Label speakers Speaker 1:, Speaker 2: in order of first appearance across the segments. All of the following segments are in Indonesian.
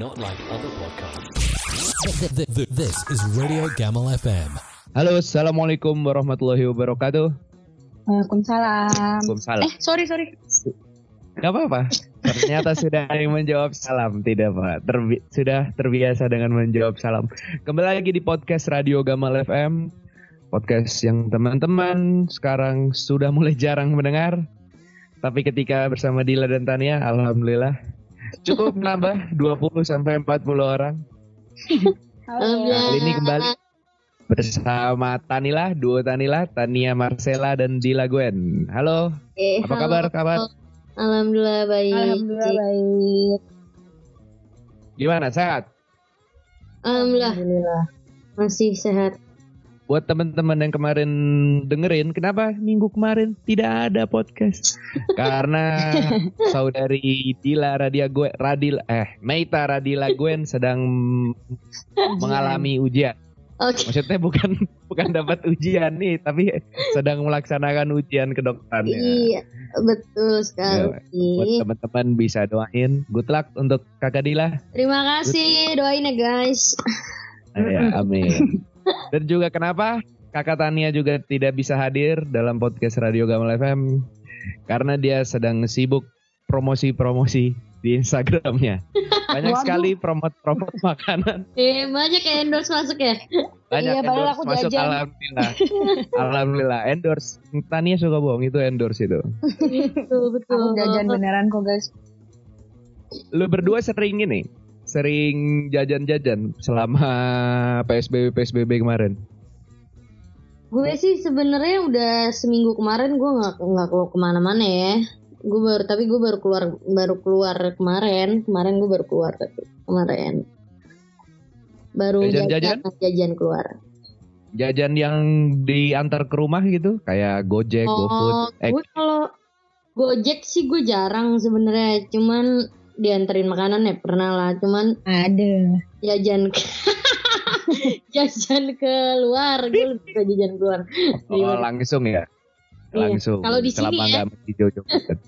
Speaker 1: Not like other podcasts. Th- th- th- This is Radio Gamal FM.
Speaker 2: Halo, assalamualaikum warahmatullahi wabarakatuh.
Speaker 3: Waalaikumsalam.
Speaker 2: Waalaikumsalam.
Speaker 3: Eh, sorry, sorry.
Speaker 2: Gak apa-apa. Ternyata sudah ada yang menjawab salam, tidak pak. Terbi- sudah terbiasa dengan menjawab salam. Kembali lagi di podcast Radio Gamal FM. Podcast yang teman-teman sekarang sudah mulai jarang mendengar. Tapi ketika bersama Dila dan Tania, alhamdulillah cukup nambah 20 sampai 40 orang. Kali ini kembali bersama Tanila, duo Tanila, Tania Marcela dan Dila Gwen. Halo,
Speaker 4: Eh,
Speaker 2: apa
Speaker 4: halo.
Speaker 2: kabar? Kabar?
Speaker 4: Alhamdulillah baik.
Speaker 3: Alhamdulillah baik.
Speaker 2: Gimana? Sehat?
Speaker 4: Alhamdulillah
Speaker 3: Alhamdulillah.
Speaker 4: masih sehat.
Speaker 2: Buat teman-teman yang kemarin dengerin, kenapa minggu kemarin tidak ada podcast? Karena saudari Dila Radia Gwen, Radil, eh Meita Radila Gwen sedang mengalami ujian.
Speaker 4: Oke.
Speaker 2: Maksudnya bukan bukan dapat ujian nih, tapi sedang melaksanakan ujian kedokterannya.
Speaker 4: Iya, betul sekali.
Speaker 2: Buat teman-teman bisa doain. Good luck untuk Kakak Dila.
Speaker 4: Terima kasih, doain ya guys.
Speaker 2: Ya, amin. Dan juga kenapa Kakak Tania juga tidak bisa hadir dalam podcast Radio Gamal FM karena dia sedang sibuk promosi-promosi di Instagramnya. Banyak
Speaker 3: Waduh.
Speaker 2: sekali promot-promot makanan.
Speaker 4: Eh, banyak ya endorse masuk ya.
Speaker 2: Banyak
Speaker 3: Iya, padahal
Speaker 2: endorse
Speaker 3: aku
Speaker 2: masuk
Speaker 3: jajan.
Speaker 2: alhamdulillah. alhamdulillah endorse. Tania suka bohong itu endorse itu.
Speaker 4: Betul, betul.
Speaker 3: Aku jajan beneran kok guys.
Speaker 2: Lu berdua sering ini, sering jajan-jajan selama PSBB PSBB kemarin.
Speaker 4: Gue sih sebenarnya udah seminggu kemarin gue nggak nggak keluar ke mana-mana ya. Gue baru tapi gue baru keluar baru keluar kemarin. Kemarin gue baru keluar tapi kemarin. Baru
Speaker 2: Jajan-jajan?
Speaker 4: jajan, jajan keluar.
Speaker 2: Jajan yang diantar ke rumah gitu, kayak Gojek, GoFood.
Speaker 4: Oh,
Speaker 2: Eh,
Speaker 4: gue kalau Gojek sih gue jarang sebenarnya, cuman dianterin makanan ya pernah lah, cuman
Speaker 3: Ada.
Speaker 4: jajan ke jajan keluar, gue lebih suka jajan keluar.
Speaker 2: Oh, langsung ya.
Speaker 4: Iya.
Speaker 2: Langsung.
Speaker 4: Kalau di sini ya.
Speaker 2: jauh-jauh banget?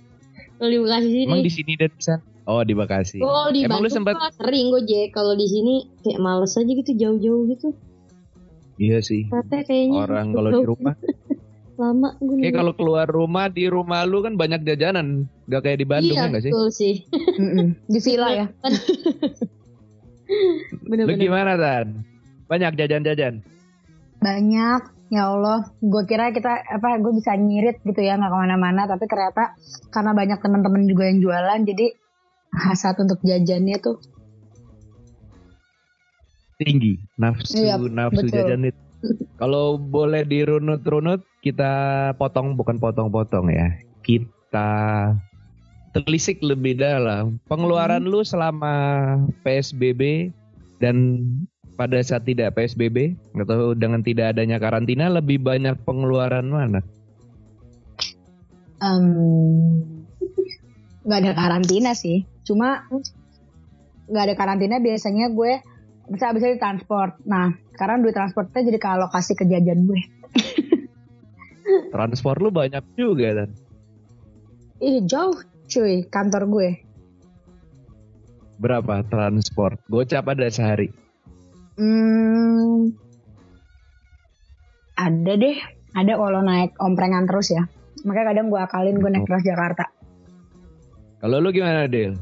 Speaker 4: Kalau di Bekasi sini,
Speaker 2: Emang di sini dan di sana? Oh, di Bekasi.
Speaker 4: oh di
Speaker 2: Emang lu
Speaker 4: Bandung gua sering Gojek, kalau di sini kayak males aja gitu jauh-jauh gitu.
Speaker 2: Iya sih.
Speaker 4: Katanya kayaknya
Speaker 2: Orang kalau di rumah,
Speaker 4: lama gue
Speaker 2: kayak kalau keluar rumah di rumah lu kan banyak jajanan, gak kayak di Bandung
Speaker 4: iya,
Speaker 2: ya nggak sih?
Speaker 4: betul sih.
Speaker 3: Di villa ya.
Speaker 2: Lu
Speaker 4: Bener-bener.
Speaker 2: gimana Tan? Banyak jajan-jajan.
Speaker 3: Banyak. Ya Allah, gue kira kita apa gue bisa nyirit gitu ya nggak ke mana-mana, tapi ternyata karena banyak teman-teman juga yang jualan, jadi hasrat untuk jajannya tuh
Speaker 2: Tinggi nafsu
Speaker 3: Iya,
Speaker 2: nafsu
Speaker 3: betul.
Speaker 2: jajan itu. Kalau boleh dirunut-runut, kita potong bukan potong-potong ya. Kita telisik lebih dalam. Pengeluaran lu selama PSBB dan pada saat tidak PSBB atau dengan tidak adanya karantina lebih banyak pengeluaran mana?
Speaker 3: nggak ada karantina sih. Cuma nggak ada karantina biasanya gue bisa bisa di transport. Nah, sekarang duit transportnya jadi ke alokasi ke jajan gue.
Speaker 2: Transport lu banyak juga kan.
Speaker 3: Ih, jauh cuy kantor gue.
Speaker 2: Berapa transport? Gocap ada sehari.
Speaker 3: Hmm, ada deh. Ada kalau naik omprengan terus ya. Makanya kadang gue akalin gue naik Transjakarta.
Speaker 2: Kalau lu gimana, Del?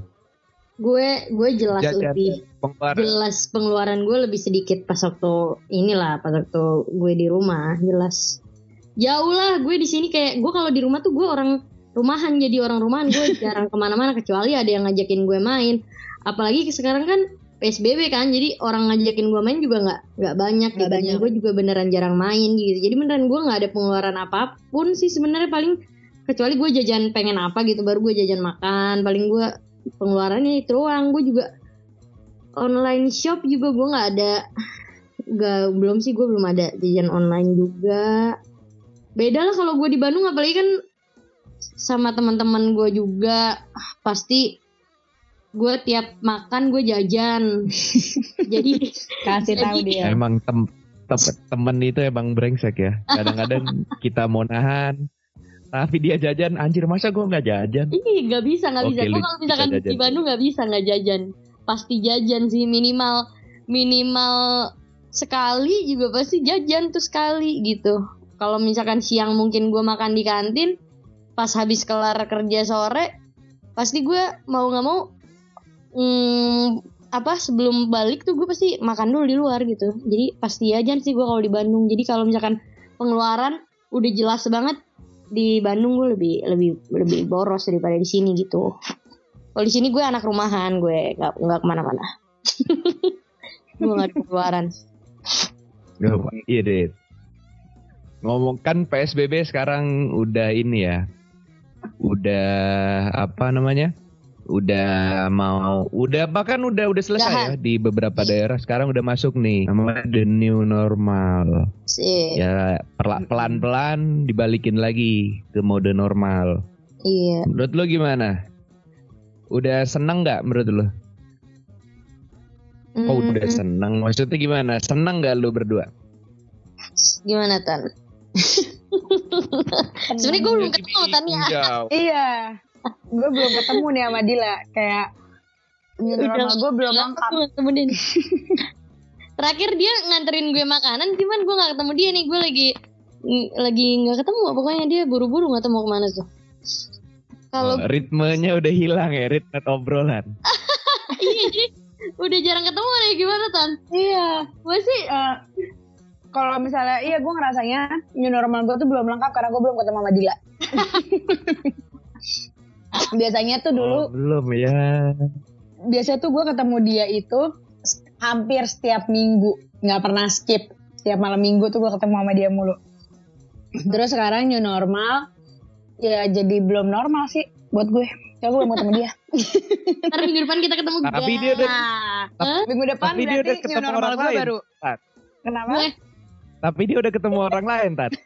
Speaker 4: Gue gue jelas
Speaker 2: Jajan.
Speaker 4: lebih
Speaker 2: Pengeluaran.
Speaker 4: jelas pengeluaran gue lebih sedikit pas waktu inilah pas waktu gue di rumah jelas jauh lah gue di sini kayak gue kalau di rumah tuh gue orang rumahan jadi orang rumahan gue jarang ke mana-mana kecuali ada yang ngajakin gue main apalagi sekarang kan psbb kan jadi orang ngajakin gue main juga nggak nggak banyak gitu
Speaker 3: banyak.
Speaker 4: gue juga beneran jarang main gitu jadi beneran gue nggak ada pengeluaran apa pun sih sebenarnya paling kecuali gue jajan pengen apa gitu baru gue jajan makan paling gue pengeluarannya itu doang. Gue juga online shop juga gue nggak ada. Nggak belum sih gue belum ada jajan online juga. Beda lah kalau gue di Bandung apalagi kan sama teman-teman gue juga. Ah, pasti gue tiap makan gue jajan. Jadi
Speaker 3: Kasih tahu dia.
Speaker 2: Emang tem tem- temen itu emang brengsek ya. Kadang-kadang kita mau nahan, tapi dia jajan. Anjir masa gue nggak jajan?
Speaker 4: Ih, nggak bisa, nggak bisa. Gue kalau misalkan di Bandung nggak bisa nggak jajan. pasti jajan sih minimal minimal sekali juga pasti jajan tuh sekali gitu kalau misalkan siang mungkin gue makan di kantin pas habis kelar kerja sore pasti gue mau nggak mau hmm, apa sebelum balik tuh gue pasti makan dulu di luar gitu jadi pasti jajan sih gue kalau di Bandung jadi kalau misalkan pengeluaran udah jelas banget di Bandung gue lebih lebih lebih boros daripada di sini gitu kalau di sini gue anak rumahan gue nggak nggak ke mana-mana gue nggak
Speaker 2: Oh, iya deh. Ngomong kan PSBB sekarang udah ini ya. Udah apa namanya? Udah mau udah bahkan udah udah selesai ya di beberapa daerah sekarang udah masuk nih namanya the new normal.
Speaker 4: sih
Speaker 2: Ya perla- pelan-pelan dibalikin lagi ke mode normal.
Speaker 4: iya
Speaker 2: Menurut lo gimana? Udah seneng nggak menurut lo? Kok
Speaker 4: Hmm,
Speaker 2: udah seneng? Maksudnya gimana? Seneng nggak lo berdua?
Speaker 4: gimana tan sebenarnya gue belum ketemu Tania
Speaker 2: Jauh.
Speaker 3: Iya. Gue belum ketemu nih sama Dila. Kayak new normal gue belum lengkap.
Speaker 4: gue gak ketemu dia nih. Terakhir dia nganterin gue makanan, cuman gue gak ketemu dia nih. Gue lagi lagi nggak ketemu. Pokoknya dia buru-buru nggak tahu mau ke mana tuh. Kalau
Speaker 2: Oh, ritmenya udah hilang ya, ritme obrolan.
Speaker 4: iya jadi udah jarang ketemu nih gimana tan?
Speaker 3: Iya.
Speaker 4: Gue sih
Speaker 3: Eh, kalau misalnya iya gue ngerasanya new normal gue tuh belum lengkap karena gue belum ketemu sama Dila. Biasanya tuh dulu
Speaker 2: Oh, belum ya.
Speaker 3: biasanya tuh gue ketemu dia itu hampir setiap minggu. Nggak pernah skip. Setiap malam minggu tuh gue ketemu sama dia mulu. Terus sekarang new normal. Ya jadi belum normal sih buat gue. Ya gue belum ketemu dia.
Speaker 4: Ntar minggu depan kita ketemu
Speaker 2: Tapi dia udah-
Speaker 3: minggu depan
Speaker 2: Tapi dia udah
Speaker 3: new
Speaker 2: ketemu
Speaker 3: normal
Speaker 2: orang
Speaker 3: gue
Speaker 2: lain.
Speaker 3: baru.
Speaker 2: Tat.
Speaker 3: kenapa?
Speaker 4: Gue-
Speaker 2: Tapi dia udah ketemu orang lain, Tat.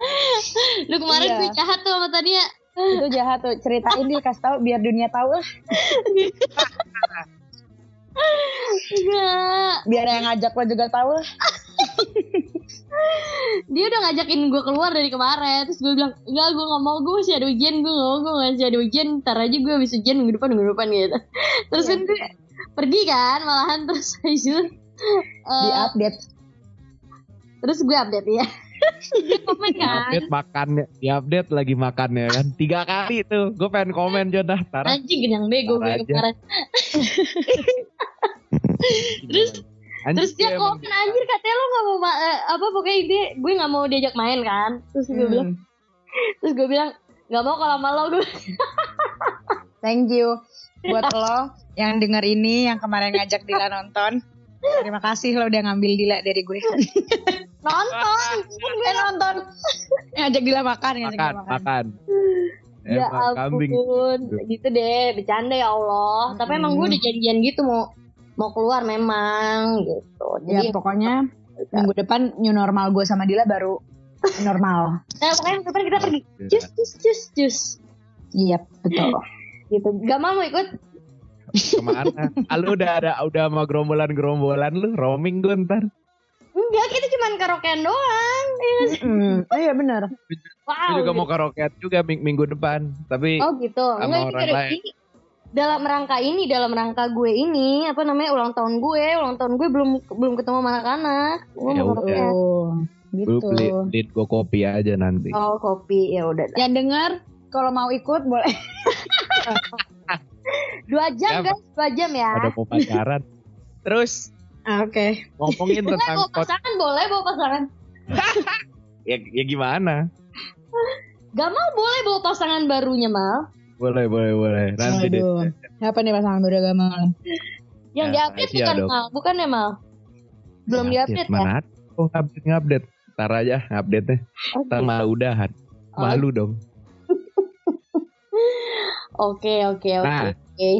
Speaker 4: Lu kemarin
Speaker 3: Iya.
Speaker 4: gue jahat tuh sama Tania.
Speaker 3: itu jahat tuh ceritain dia kasih tahu biar dunia tahu lah
Speaker 4: Enggak.
Speaker 3: biar yang ngajak lo juga tahu lah
Speaker 4: Dia udah ngajakin gue keluar dari kemarin. Terus gue bilang, enggak gue gak mau. Gue masih ada ujian. Gue gak mau. Gue masih ada ujian. Ntar aja gue habis ujian minggu depan, minggu depan gitu. Terus kan gue pergi kan. Malahan terus itu. eh,
Speaker 3: di update
Speaker 4: terus gue update ya. Dia komen kan.
Speaker 2: Update makannya, di update lagi makannya kan. Tiga kali tuh, gue pengen komen Jodah. Tar.
Speaker 4: Anjing genyang bego gue kemarin. terus
Speaker 2: Anjing,
Speaker 4: Terus dia komen anjir katanya lo gak mau ma- eh, apa pokoknya dia gue gak mau diajak main kan. Terus gue bilang
Speaker 3: Hmm.
Speaker 4: terus gue bilang gak mau kalau sama lo gue
Speaker 3: Thank you buat lo yang denger ini yang kemarin ngajak Dila nonton. Terima kasih lo udah ngambil Dila dari gue.
Speaker 4: nonton.
Speaker 3: eh nonton. ngajak Dila makan, ngajak
Speaker 2: makan,
Speaker 3: makan.
Speaker 2: makan.
Speaker 4: Ya
Speaker 2: Emang kambing.
Speaker 4: ampun, gitu deh, bercanda ya Allah. Tapi emang gue udah janjian gitu mau mau keluar memang gitu.
Speaker 3: Ya
Speaker 4: Jadi,
Speaker 3: pokoknya minggu depan new normal gue sama Dila baru normal.
Speaker 4: nah, pokoknya minggu depan kita pergi. Cus, cus, cus, cus.
Speaker 3: Iya betul.
Speaker 4: Gitu. Gak mau ikut?
Speaker 2: Ke mana? Ah, lu udah ada udah sama gerombolan-gerombolan lu roaming gue ntar.
Speaker 4: Enggak, kita cuman karaokean doang.
Speaker 3: Hmm, oh iya benar.
Speaker 2: Gue
Speaker 4: Wow.
Speaker 2: juga mau karaoke juga ming- minggu depan. Tapi
Speaker 4: Oh gitu. Enggak ini,
Speaker 2: orang
Speaker 4: ada-
Speaker 2: lain.
Speaker 4: ini dalam rangka ini, dalam rangka gue ini, apa namanya ulang tahun gue, ulang tahun gue belum belum ketemu sama anak-anak. Gue
Speaker 2: Ya
Speaker 4: mau karaokean.
Speaker 3: Oh,
Speaker 2: lu
Speaker 3: gitu.
Speaker 2: beli beli gue kopi aja nanti.
Speaker 4: Oh kopi ya udah.
Speaker 3: Yang dengar kalau mau ikut boleh.
Speaker 4: Dua jam
Speaker 2: Ya,
Speaker 4: guys, dua jam ya.
Speaker 2: Ada mau pacaran. Terus
Speaker 3: Ah, Oke.
Speaker 2: ngomongin
Speaker 4: Boleh
Speaker 2: tentang
Speaker 4: bawa
Speaker 2: pot,
Speaker 4: pasangan, boleh bawa pasangan.
Speaker 2: ya, ya gimana?
Speaker 4: Gak mau boleh bawa pasangan barunya mal.
Speaker 2: Boleh, boleh, boleh. Nanti deh.
Speaker 3: Aduh. Apa nih pasangan udah gak mau?
Speaker 4: Yang
Speaker 2: Ya,
Speaker 4: diupdate
Speaker 2: rahasia
Speaker 4: bukan
Speaker 2: dong.
Speaker 4: mal, bukan ya mal. Belum diupdate ya.
Speaker 2: Mana? Oh, update ngupdate. Ntar aja update-nya. Ntar malah udahan.
Speaker 4: Oh.
Speaker 2: Malu dong.
Speaker 4: Oke oke oke.
Speaker 2: Nah.
Speaker 4: oke.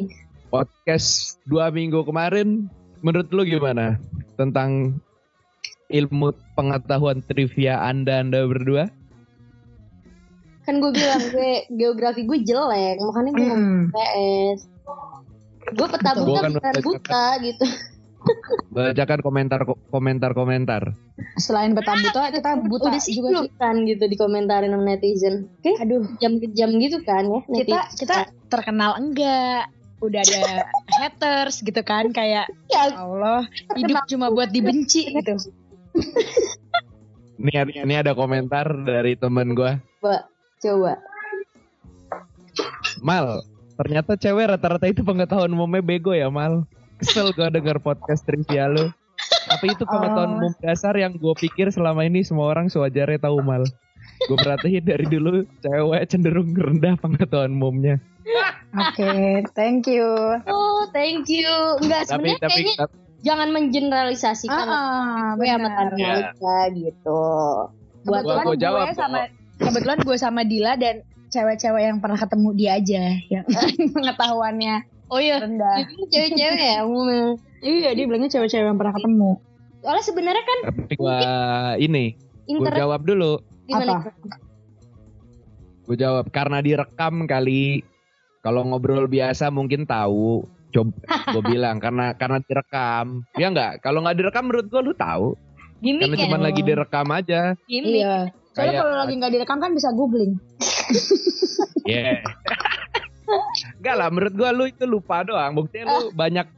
Speaker 2: Podcast dua minggu kemarin, menurut lu gimana? Tentang ilmu pengetahuan trivia Anda-Anda berdua?
Speaker 4: Kan gue bilang gue geografi gue jelek, makanya gue mau
Speaker 3: Hmm.
Speaker 4: PS. Gue peta buta
Speaker 2: Gua kan
Speaker 4: bukan buta gitu.
Speaker 2: Bacakan komentar komentar komentar.
Speaker 3: Selain peta buta, kita buta
Speaker 4: Udah sih
Speaker 3: juga sih.
Speaker 4: kan gitu dikomentarin sama netizen. Oke,
Speaker 3: Aduh,
Speaker 4: jam ke jam gitu kan ya
Speaker 3: kita
Speaker 4: netizen.
Speaker 3: kita terkenal enggak? Udah ada haters gitu kan kayak
Speaker 4: Ya,
Speaker 3: Allah hidup cuma buat dibenci gitu.
Speaker 2: Ini, ini ada komentar dari temen gue.
Speaker 4: coba. Coba.
Speaker 2: Mal, ternyata cewek rata-rata itu pengetahuan umumnya bego ya Mal. Kesel gue denger podcast trivia lu. Tapi itu pengetahuan
Speaker 3: Oh.
Speaker 2: umum dasar yang gue pikir selama ini semua orang sewajarnya tahu Mal. Gue perhatiin dari dulu cewek cenderung rendah pengetahuan umumnya.
Speaker 3: Oke, thank you.
Speaker 4: Oh, thank you. Enggak,
Speaker 2: Tapi
Speaker 4: sebenarnya
Speaker 2: tapi
Speaker 4: kayaknya jangan mengeneralisasikan
Speaker 3: Ah, ah,
Speaker 4: gue sama
Speaker 3: benar.
Speaker 4: Tania
Speaker 2: Ya.
Speaker 4: aja gitu. Buat
Speaker 2: Gua-
Speaker 3: Kebetulan
Speaker 2: gua
Speaker 3: gue
Speaker 2: jawab,
Speaker 3: sama kebetulan gue sama Dila dan cewek-cewek yang pernah ketemu dia aja yang pengetahuannya
Speaker 4: Oh iya,
Speaker 3: rendah.
Speaker 4: itu cewek-cewek ya umumnya.
Speaker 3: Iya, dia bilangnya cewek-cewek yang pernah ketemu.
Speaker 4: Soalnya sebenarnya kan
Speaker 2: tapi gue ini gue jawab dulu.
Speaker 4: gimana?
Speaker 3: Apa?
Speaker 2: Gue jawab karena direkam kali. Kalau ngobrol biasa mungkin tahu. Coba gue bilang karena karena direkam. Ya nggak? Kalau nggak direkam menurut gue lu tahu.
Speaker 4: Gimik
Speaker 2: Karena
Speaker 4: ya?
Speaker 2: cuma lagi direkam aja.
Speaker 4: Gimik.
Speaker 3: Iya. Soalnya
Speaker 2: Kayak-
Speaker 3: kalau lagi nggak direkam kan bisa googling.
Speaker 2: Yeah. Enggak lah, menurut gua lu itu lupa doang. Buktinya lu banyak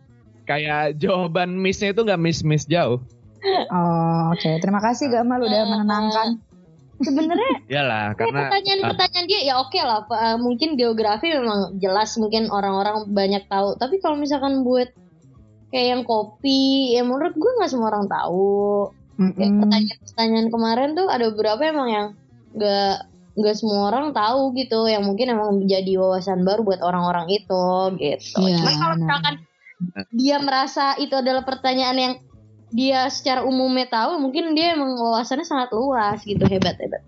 Speaker 2: kayak jawaban missnya itu nggak miss-miss jauh.
Speaker 3: Oh, oke. Terima kasih Gamal udah
Speaker 4: Ah.
Speaker 3: menenangkan.
Speaker 4: Sebenarnya
Speaker 2: Iyalah,
Speaker 4: kayak
Speaker 2: karena
Speaker 4: pertanyaan-pertanyaan dia ya oke lah. Pak. Eh, mungkin geografi memang jelas mungkin orang-orang banyak tahu. Tapi kalau misalkan buat kayak yang kopi, ya menurut gue nggak semua orang tahu. Kayak
Speaker 3: Mm-mm.
Speaker 4: pertanyaan-pertanyaan kemarin tuh ada beberapa emang yang nggak nggak semua orang tahu gitu yang mungkin emang menjadi wawasan baru buat orang-orang itu gitu.
Speaker 3: Iya,
Speaker 4: Cuman kalau misalkan dia merasa itu adalah pertanyaan yang dia secara umumnya tahu, mungkin dia emang wawasannya sangat luas gitu hebat hebat.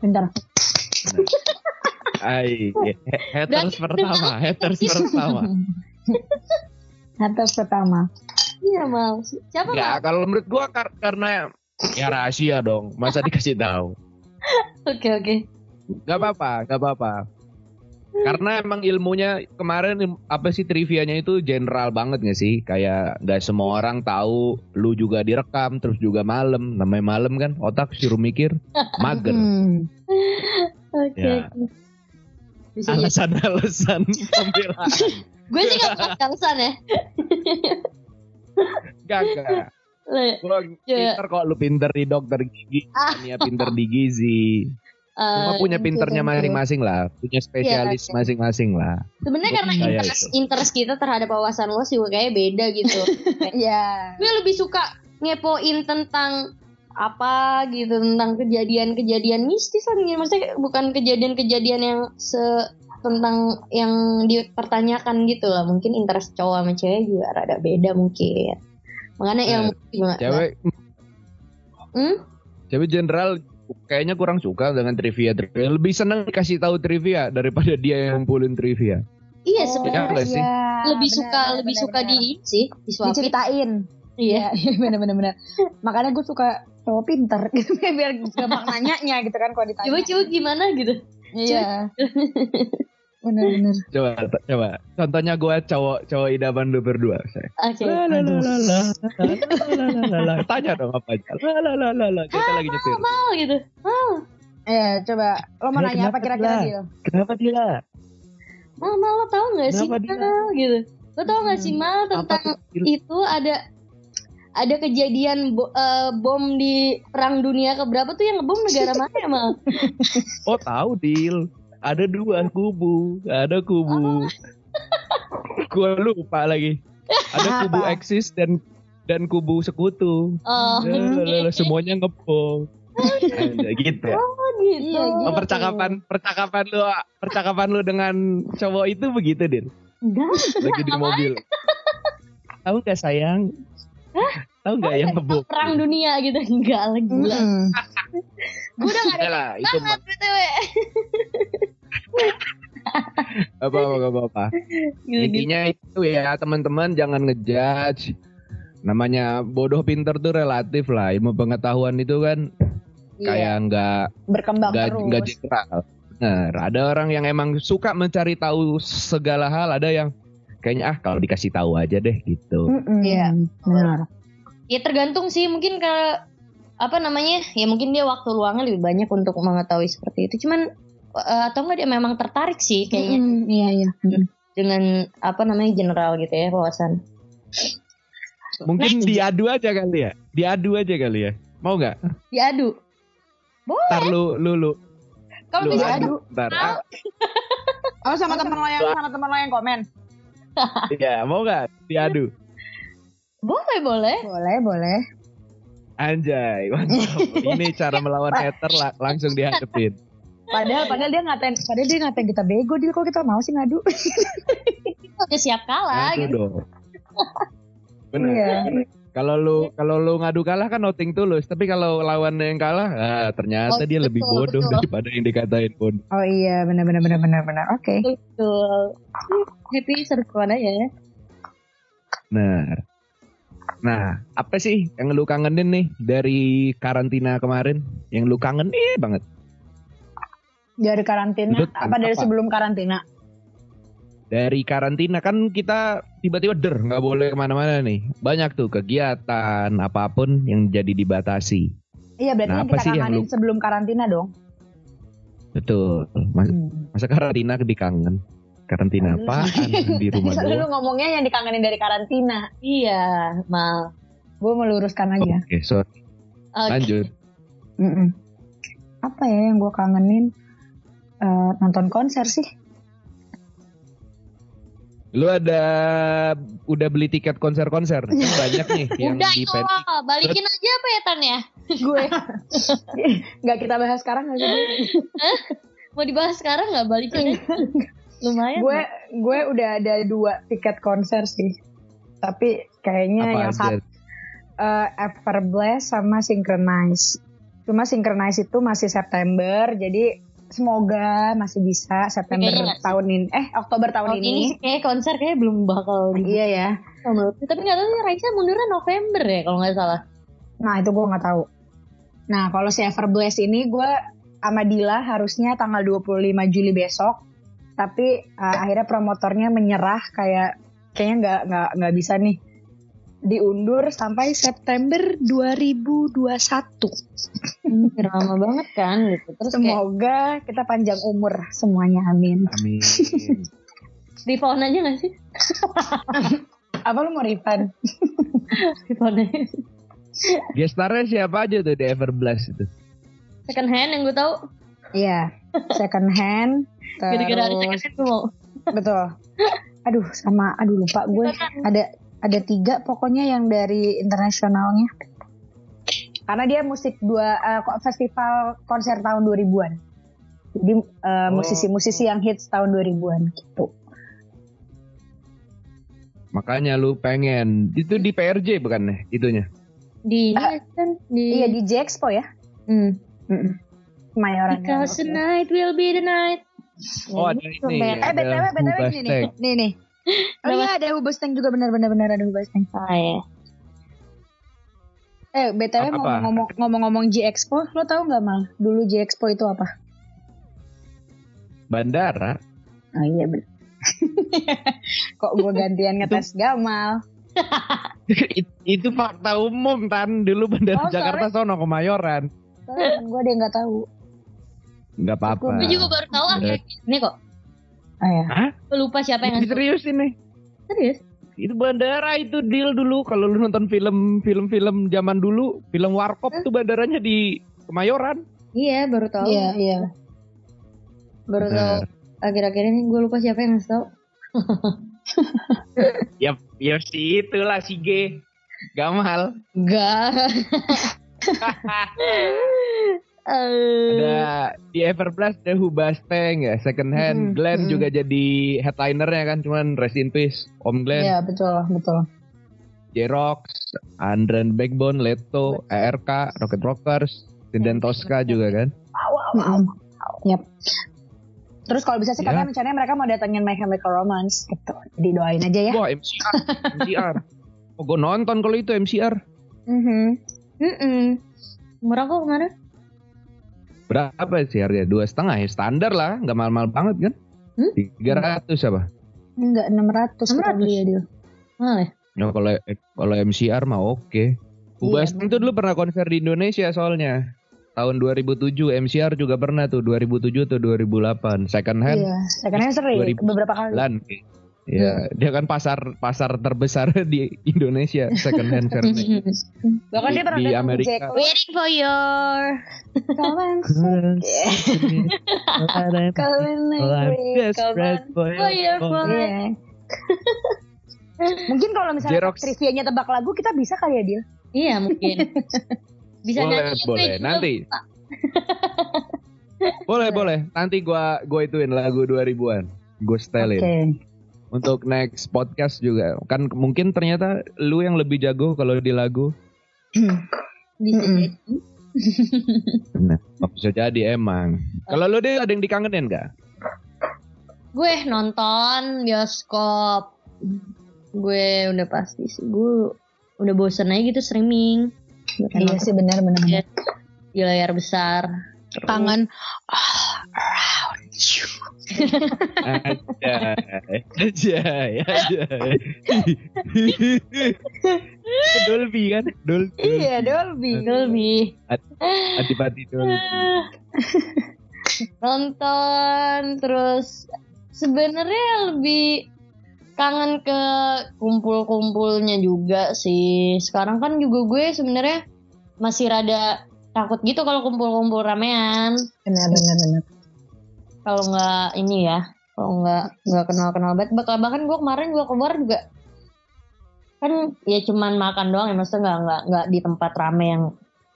Speaker 3: Bentar.
Speaker 2: Ai, he- haters pertama, haters pertama.
Speaker 3: Atas pertama.
Speaker 4: Iya mal. Siapa
Speaker 2: Enggak,
Speaker 4: mal?
Speaker 2: kalau menurut gua kar- karena ya rahasia dong. Masa dikasih tahu?
Speaker 4: Oke oke.
Speaker 2: Gak apa-apa, gak apa-apa. Karena emang ilmunya kemarin apa sih trivianya itu general banget gak sih? Kayak gak semua orang tahu, lu juga direkam, terus juga malam. Namanya malam kan, otak suruh mikir, mager.
Speaker 3: Hmm.
Speaker 4: Oke.
Speaker 2: Ya.
Speaker 4: Bisa jadi.
Speaker 2: Alasan-alasan pembelaan.
Speaker 4: Gue sih gak punya alasan ya.
Speaker 2: Gak, gak. Gua
Speaker 4: Ya.
Speaker 2: pinter kok, lu pinter di dokter gigi.
Speaker 4: Ah.
Speaker 2: Nia pinter di gizi. Cuma
Speaker 4: eh,
Speaker 2: punya pinternya masing-masing lah. Punya spesialis
Speaker 4: oke.
Speaker 2: masing-masing lah.
Speaker 4: Sebenarnya karena
Speaker 2: Kayak
Speaker 4: interest,
Speaker 2: itu.
Speaker 4: interest kita terhadap wawasan luas juga kayak beda gitu.
Speaker 3: Iya.
Speaker 4: gue lebih suka ngepoin tentang apa gitu tentang kejadian-kejadian mistis lah gitu. maksudnya bukan kejadian-kejadian yang se tentang yang dipertanyakan gitu lah mungkin interest cowok sama cewek juga rada beda mungkin makanya
Speaker 2: Eh,
Speaker 4: ilmu juga nggak-
Speaker 2: Cewek,
Speaker 4: Hmm?
Speaker 2: cewek general kayaknya kurang suka dengan trivia trivia. Lebih seneng dikasih tahu trivia daripada dia yang ngumpulin trivia.
Speaker 4: iya
Speaker 2: Iya
Speaker 4: sebenarnya
Speaker 2: nggak sih?
Speaker 4: lebih suka lebih suka di ini sih disuapin
Speaker 3: diceritain.
Speaker 4: iya
Speaker 3: Iya, bener bener bener. Makanya gue suka cowok pinter gitu biar gampang nanyanya gitu kan kalau ditanya.
Speaker 4: coba coba gimana gitu
Speaker 3: Iya. bener.
Speaker 2: Coba, coba. Contohnya gue cowok cowok idaman lu berdua.
Speaker 4: Oke.
Speaker 2: Tanya dong apa aja. La la la la la. Kita lagi nyetir.
Speaker 4: oh gitu oh
Speaker 3: Iya, coba lo mau
Speaker 2: Eh,
Speaker 3: nanya apa kira-kira? Dil?
Speaker 2: Kenapa dia?
Speaker 4: Mal, mal lo tau gak sih
Speaker 2: Kenapa dia?
Speaker 4: Mal gitu Lo tau gak sih
Speaker 3: Hmm,
Speaker 4: Mal tentang itu ada ada kejadian bo- eh, bom di perang dunia keberapa tuh yang ngebom negara mana ya Mal?
Speaker 2: Oh tahu deal. Ada dua kubu. Ada kubu. Gua lupa lagi. Ada kubu eksis dan dan kubu sekutu.
Speaker 4: Oh,
Speaker 2: La, la, la, la, semuanya. Nah, gitu. ya.
Speaker 4: gitu.
Speaker 3: Iya,
Speaker 2: Oh,
Speaker 3: gitu.
Speaker 2: percakapan percakapan lu percakapan lu dengan cowok itu begitu din
Speaker 4: Enggak,
Speaker 2: lagi di mobil tahu gak sayang tahu nggak yang ngebom
Speaker 4: perang dunia gitu enggak lah gila.
Speaker 3: Mm-mm.
Speaker 4: Gue udah gak ada banget BTW.
Speaker 2: apa apa apa, apa.
Speaker 4: Gitu, gitu.
Speaker 2: intinya itu ya teman-teman jangan ngejudge namanya bodoh pinter tuh relatif lah ilmu pengetahuan itu kan
Speaker 3: Iya,
Speaker 2: kayak nggak
Speaker 3: berkembang
Speaker 2: nggak
Speaker 3: terus.
Speaker 2: nggak general Bener, ada orang yang emang suka mencari tahu segala hal ada yang kayaknya ah kalau dikasih tahu aja deh gitu.
Speaker 4: Iya.
Speaker 3: Benar.
Speaker 4: Ya tergantung sih mungkin kalau apa namanya ya mungkin dia waktu luangnya lebih banyak untuk mengetahui seperti itu cuman eh, atau enggak dia memang tertarik sih kayaknya
Speaker 3: Mm-mm, Iya iya. Mm-mm.
Speaker 4: dengan apa namanya general gitu ya wawasan.
Speaker 2: Mungkin diadu aja kali ya. Diadu aja kali ya. Mau nggak?
Speaker 4: Diadu. Boleh.
Speaker 2: Ntar lu lu lu.
Speaker 3: Kalau bisa
Speaker 2: adu. Ntar.
Speaker 3: Oh sama teman lo yang sama teman lo yang komen.
Speaker 2: Iya, mau nggak? Diadu.
Speaker 4: Boleh boleh.
Speaker 3: Boleh, boleh.
Speaker 2: Anjay, mantap. Ini cara melawan hater lah, langsung dihadepin.
Speaker 3: Padahal padahal dia ngatain padahal dia ngatain kita bego dia kok kita mau sih ngadu.
Speaker 4: Udah siap kalah
Speaker 2: Ngadu
Speaker 4: gitu.
Speaker 2: dong. Benar.
Speaker 3: Iya.
Speaker 2: Kalau lu kalau lu ngadu kalah kan nothing tulus, tapi kalau lawan yang kalah, ah, ternyata
Speaker 4: Oh,
Speaker 2: dia lebih
Speaker 4: betul,
Speaker 2: bodoh
Speaker 4: betul.
Speaker 2: daripada yang dikatain pun.
Speaker 3: Oh iya, benar benar benar benar benar. Oke.
Speaker 4: Betul. Happy seru-seruan aja ya.
Speaker 2: Nah, nah apa sih yang lu kangenin nih dari karantina kemarin? Yang lu kangenin banget?
Speaker 3: Dari karantina
Speaker 2: Menurut
Speaker 3: apa dari
Speaker 2: apa?
Speaker 3: sebelum karantina?
Speaker 2: Dari karantina kan kita tiba-tiba der nggak boleh ke mana-mana nih. Banyak tuh kegiatan apa pun yang jadi dibatasi.
Speaker 3: Iya berarti
Speaker 2: Nah,
Speaker 3: yang
Speaker 2: apa
Speaker 3: kita
Speaker 2: sih yang
Speaker 3: kangenin
Speaker 2: lu-
Speaker 3: sebelum karantina dong.
Speaker 2: Betul. Mas-
Speaker 3: Hmm.
Speaker 2: Masa karantina dikangen? Karantina apaan? di rumah
Speaker 3: Soalnya lu ngomongnya yang dikangenin dari karantina.
Speaker 4: Iya, mal.
Speaker 3: Gue meluruskan aja.
Speaker 2: Oke, sorry.
Speaker 4: Oke.
Speaker 2: Lanjut.
Speaker 3: Mm-mm. Apa ya yang gue kangenin? Eh, nonton konser sih.
Speaker 2: Lu ada udah beli tiket konser-konser? Kan banyak nih yang
Speaker 4: Udah
Speaker 2: di
Speaker 4: itu
Speaker 2: pen-
Speaker 4: loh, balikin aja apa ya Tan ya?
Speaker 3: gue nggak kita bahas sekarang nggak sih?
Speaker 4: Mau dibahas sekarang nggak balikin aja? Lumayan.
Speaker 3: gue gue udah ada dua tiket konser sih. Tapi kayaknya
Speaker 2: apa
Speaker 3: yang satu eh, Everblast sama Synchronize. Cuma Synchronize itu masih September, jadi semoga masih bisa September
Speaker 4: Kayaknya
Speaker 3: tahun ini. Eh Oktober tahun
Speaker 4: Tahun
Speaker 3: ini.
Speaker 4: ini kayak konser kayak belum bakal
Speaker 3: Iya ya.
Speaker 4: Tapi nggak tahu sih Raisa mundurnya November ya kalau nggak salah.
Speaker 3: Nah itu gue nggak tahu. Nah kalau si Everblast ini gue sama Dila harusnya tanggal 25 Juli besok, tapi uh, akhirnya promotornya menyerah kayak kayaknya nggak nggak nggak bisa nih diundur sampai September 2021.
Speaker 4: Udah lama banget kan gitu. Terus kayak
Speaker 3: Semoga kita panjang umur semuanya, amin.
Speaker 2: Amin.
Speaker 4: di phone aja nggak sih?
Speaker 3: Apa lu mau refund?
Speaker 4: Di phone aja.
Speaker 2: Gestarnya siapa aja tuh di Everblast itu?
Speaker 4: Second hand yang gue tahu.
Speaker 3: Iya, second hand.
Speaker 4: Gara-gara ada second
Speaker 3: Terus
Speaker 4: hand mau.
Speaker 3: betul. Aduh sama, aduh lupa gue. ada ada tiga pokoknya yang dari internasionalnya karena dia musik dua eh, kok festival konser tahun 2000-an jadi eh,
Speaker 2: Oh.
Speaker 3: musisi-musisi yang hits tahun 2000-an gitu
Speaker 2: Makanya lu pengen itu di PRJ bukan nih itunya?
Speaker 4: Di kan di.
Speaker 3: iya di J Expo ya
Speaker 4: Hmm.
Speaker 3: Mm-mm. Kemayoran ya,
Speaker 4: Because
Speaker 3: oke.
Speaker 4: tonight will be the night.
Speaker 2: Oh ada ini.
Speaker 4: band.
Speaker 3: eh btw btw
Speaker 2: Hubas
Speaker 3: ini nih nih nih oh iya ada Hubastang juga benar-benar benar ada Hubastang
Speaker 4: Ah, ya.
Speaker 3: eh btw
Speaker 2: Apa?
Speaker 3: ngomong-ngomong ngomong-ngomong J Expo lo tau nggak mal dulu J Expo itu apa
Speaker 2: Bandara.
Speaker 3: oh iya bener kok gue gantian ngetes Gamal
Speaker 2: It- itu fakta umum tan dulu bandara
Speaker 3: Oh,
Speaker 2: Jakarta sono Kemayoran.
Speaker 3: Temen gue ada yang nggak tahu
Speaker 2: Nggak apa-apa.
Speaker 4: Gue juga baru tahu akhir ini kok.
Speaker 3: oh ya
Speaker 2: Hah?
Speaker 4: Gue lupa siapa yang ngasih.
Speaker 2: Serius ini?
Speaker 4: Serius?
Speaker 2: Itu bandara itu deal dulu kalau lu nonton film film-film zaman dulu, film Warkop tuh bandaranya di Kemayoran.
Speaker 4: Iya, baru tahu.
Speaker 3: Iya, iya.
Speaker 4: Baru tahu.
Speaker 2: Bener.
Speaker 4: Akhir-akhir ini gue lupa siapa yang ngasih tahu.
Speaker 2: Ya, ya si itulah si G. Gamal.
Speaker 4: Enggak. Eh,
Speaker 2: Ada di Everblast ada Hubasteng ya, second hand.
Speaker 3: Mm-mm,
Speaker 2: Glenn
Speaker 3: mm-mm.
Speaker 2: juga jadi headlinernya kan, cuman rest in peace. Om Glenn,
Speaker 3: Iya, betul, betul.
Speaker 2: J-Rox, Andren Backbone, Leto, ERK, Rocket Rockers, dan Tosca juga kan.
Speaker 3: Mm-mm. Yap. Terus kalau bisa sih
Speaker 2: Ya.
Speaker 3: katanya rencananya mereka mau datengin My Chemical Romance gitu. Jadi doain aja ya.
Speaker 2: Wah MCR, MCR. Oh, gue nonton kalau itu MCR.
Speaker 3: Mhm.
Speaker 4: mm-mm. Murah kok kemarin?
Speaker 2: Berapa sih harga? Dua setengah ya standar lah, nggak mahal-mahal banget kan?
Speaker 4: Hmm?
Speaker 2: Tiga ratus apa?
Speaker 3: Enggak 600 kita
Speaker 4: 600?
Speaker 3: beli ya dia.
Speaker 4: Mahal ya?
Speaker 2: Ya kalau kalau MCR mah oke. Hubasteng tuh dulu pernah konser di Indonesia soalnya. Tahun 2007 MCR juga pernah tuh 2007 atau 2008 second hand
Speaker 3: Iya, second hand sering
Speaker 2: 2009.
Speaker 3: beberapa kali.
Speaker 2: Ya, dia kan pasar pasar terbesar di Indonesia second hand furniture.
Speaker 3: Bahkan
Speaker 2: Di-
Speaker 3: dia pernah
Speaker 2: di Amerika.
Speaker 4: Waiting for your for phone.
Speaker 3: Iya. Mungkin kalau misalnya
Speaker 2: Xerox.
Speaker 3: trivianya tebak lagu kita bisa kali ya Dil?
Speaker 4: Iya mungkin. Bisa
Speaker 2: boleh,
Speaker 4: nyanyi gue
Speaker 2: boleh.
Speaker 4: juga.
Speaker 2: Nanti. boleh, boleh. Nanti gua gua ituin lagu 2000-an. Gue setelin. Untuk next podcast juga. Kan mungkin ternyata lu yang lebih jago kalau di lagu.
Speaker 4: Bisa jadi.
Speaker 2: Nah, bisa jadi emang. Kalau lu deh ada yang dikangenin gak?
Speaker 4: Gue nonton bioskop. Gue udah pasti sih. Gue udah bosen aja gitu streaming.
Speaker 3: Iya
Speaker 4: nonton
Speaker 3: sih benar-benar.
Speaker 4: Iya. di layar besar.
Speaker 3: Kangen.
Speaker 2: Aja, aja, aja. Dolby kan? Dolby.
Speaker 3: Iya Dolby.
Speaker 4: Dolby.
Speaker 2: Adipati Dolby.
Speaker 4: nonton terus sebenarnya lebih kangen ke kumpul-kumpulnya juga sih sekarang kan juga gue sebenarnya masih rada takut gitu kalau kumpul-kumpul ramean
Speaker 3: Benar benar benar.
Speaker 4: Kalau nggak ini ya kalau nggak nggak kenal kenal banget Bah- bahkan gue kemarin gue keluar juga kan ya cuman makan doang ya maksudnya nggak nggak nggak di tempat rame yang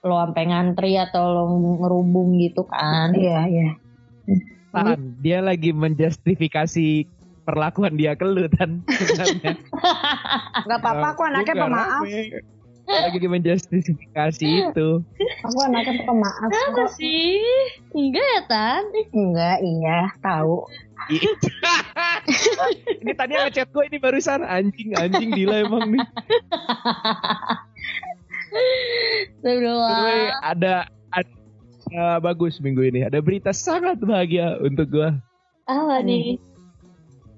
Speaker 4: lo sampai ngantri atau lo ngerubung gitu kan
Speaker 3: Iya iya.
Speaker 2: Tan, dia lagi menjustifikasi perlakuan dia ke lu Tan. sebenarnya.
Speaker 3: Gak apa-apa aku anaknya pemaaf.
Speaker 2: Lagi menjustifikasi itu.
Speaker 3: Aku anaknya pemaaf.
Speaker 4: Apa
Speaker 3: kok.
Speaker 4: sih? Enggak ya, Tan?
Speaker 3: Enggak iya tahu.
Speaker 2: ini tadi yang ngechat gue ini barusan anjing anjing Dila emang nih.
Speaker 4: Astagfirullah.
Speaker 2: ada, ada eh, bagus minggu ini. Ada berita sangat bahagia untuk gue.
Speaker 4: Apa nih?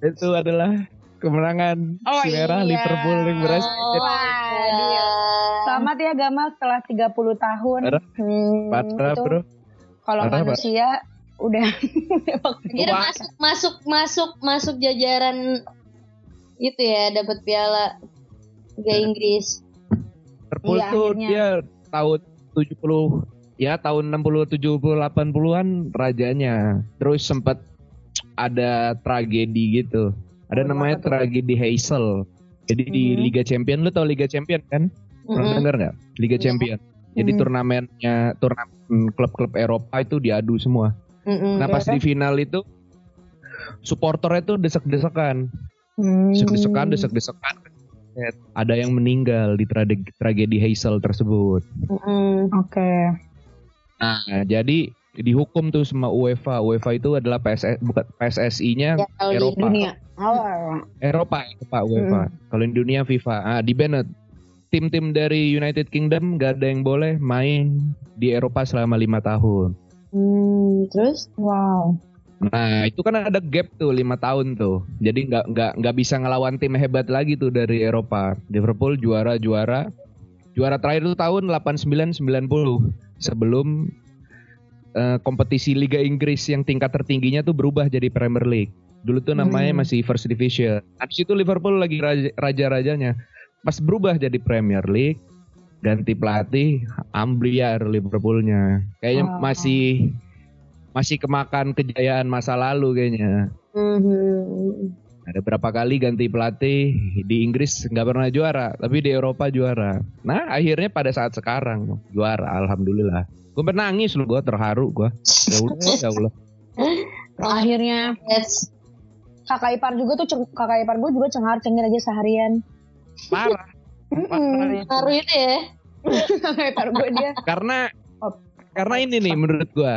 Speaker 2: Itu adalah kemenangan
Speaker 3: Oh,
Speaker 2: si merah
Speaker 3: iya.
Speaker 2: Liverpool yang berhasil.
Speaker 4: Oh,
Speaker 3: Wah,
Speaker 4: iya.
Speaker 3: Selamat ya Gamal setelah 30 tahun.
Speaker 2: Parah.
Speaker 3: Hmm,
Speaker 2: Parah bro.
Speaker 3: Kalau
Speaker 2: Parah,
Speaker 3: manusia udah
Speaker 2: Wah.
Speaker 4: masuk masuk masuk masuk jajaran itu ya dapat piala Liga Inggris.
Speaker 2: Liverpool
Speaker 3: Iya,
Speaker 2: tuh
Speaker 3: akhirnya.
Speaker 2: dia tahun 70 ya tahun 60 70 80-an rajanya. Terus sempat ada tragedi gitu. Ada
Speaker 3: Oh,
Speaker 2: namanya tragedi Hazel. Jadi di
Speaker 3: Mhm.
Speaker 2: Liga Champion lu tau Liga Champion kan? Pernah
Speaker 4: Mm-mm.
Speaker 2: denger nggak? Liga
Speaker 4: Iya.
Speaker 2: Champion. Jadi
Speaker 3: Mhm.
Speaker 2: turnamennya turnamen klub-klub Eropa itu diadu semua.
Speaker 4: Mm-mm.
Speaker 2: Nah pas di final itu supporternya tuh desek-desekan,
Speaker 3: Hmm.
Speaker 2: desek-desekan, desek-desekan. Ada yang meninggal di trage- tragedi Hazel tersebut.
Speaker 4: Mm-mm.
Speaker 3: Oke.
Speaker 2: Nah, jadi dihukum tuh sama UEFA. UEFA itu adalah PSS bukan PSSI-nya
Speaker 4: Ya,
Speaker 2: Eropa.
Speaker 3: Dunia.
Speaker 2: Eropa, Eropa UEFA. Kalau di dunia FIFA. Ah, di Bennett. Tim-tim dari United Kingdom gak ada yang boleh main di Eropa selama lima tahun.
Speaker 4: Hmm, terus
Speaker 3: wow.
Speaker 2: Nah itu kan ada gap tuh lima tahun tuh. Jadi nggak nggak nggak bisa ngelawan tim hebat lagi tuh dari Eropa. Liverpool juara juara juara terakhir tuh tahun 89 90 sebelum eh, kompetisi Liga Inggris yang tingkat tertingginya tuh berubah jadi Premier League. Dulu tuh namanya
Speaker 3: Hmm.
Speaker 2: masih First Division. Habis itu Liverpool lagi raja- raja-rajanya. Pas berubah jadi Premier League, ganti pelatih, ambliar Liverpoolnya. Kayaknya
Speaker 3: Oh.
Speaker 2: masih masih kemakan kejayaan masa lalu kayaknya.
Speaker 4: Mhm.
Speaker 2: Ada berapa kali ganti pelatih di Inggris nggak pernah juara, tapi di Eropa juara. Nah akhirnya pada saat sekarang juara, alhamdulillah. Gue menangis lu, gue terharu gue. Ya Allah, ya Allah.
Speaker 3: Akhirnya
Speaker 4: Yes.
Speaker 3: kakak ipar juga tuh kakak ipar gue juga cengar cengir aja seharian.
Speaker 2: Parah. Parah itu.
Speaker 4: Ya.
Speaker 3: dia.
Speaker 2: Karena karena ini nih menurut gue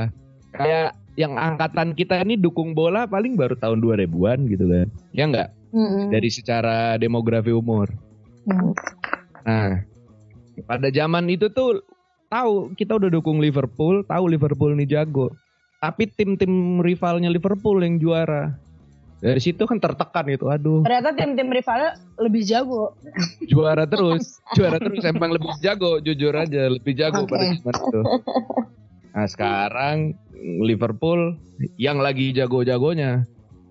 Speaker 2: kayak yang angkatan kita ini dukung bola paling baru tahun 2000-an gitu kan. Ya enggak?
Speaker 4: Mm-mm.
Speaker 2: Dari secara demografi umur.
Speaker 3: Hmm.
Speaker 2: Nah, pada zaman itu tuh tahu kita udah dukung Liverpool, tahu Liverpool nih jago. Tapi tim-tim rivalnya Liverpool yang juara. Dari situ kan tertekan itu, aduh,
Speaker 3: Ternyata tim-tim rivalnya lebih jago.
Speaker 2: juara terus, juara terus emang lebih jago, jujur aja lebih jago
Speaker 3: Oke.
Speaker 2: pada zaman itu. Nah sekarang Liverpool yang lagi jago-jagonya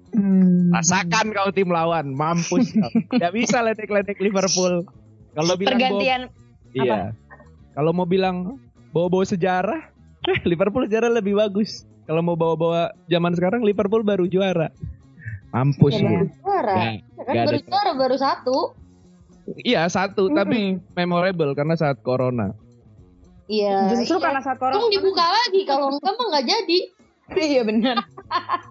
Speaker 3: Hmm.
Speaker 2: Rasakan kau tim lawan, mampus. Tidak bisa ledek-ledek Liverpool. Kalau bilang
Speaker 3: Pergantian
Speaker 2: bawa- iya. Kalau mau bilang bawa-bawa sejarah, Liverpool sejarah lebih bagus. Kalau mau bawa-bawa zaman sekarang Liverpool baru juara. Mampus
Speaker 4: Ya,
Speaker 2: lu.
Speaker 4: baru juara.
Speaker 2: Ya,
Speaker 4: Ya kan
Speaker 2: ada.
Speaker 4: baru juara baru satu.
Speaker 2: Iya satu, tapi memorable karena saat corona.
Speaker 4: Iya.
Speaker 3: Justru
Speaker 4: iya.
Speaker 3: karena saat corona.
Speaker 4: dibuka lagi kalau enggak mah nggak jadi.
Speaker 3: Iya benar.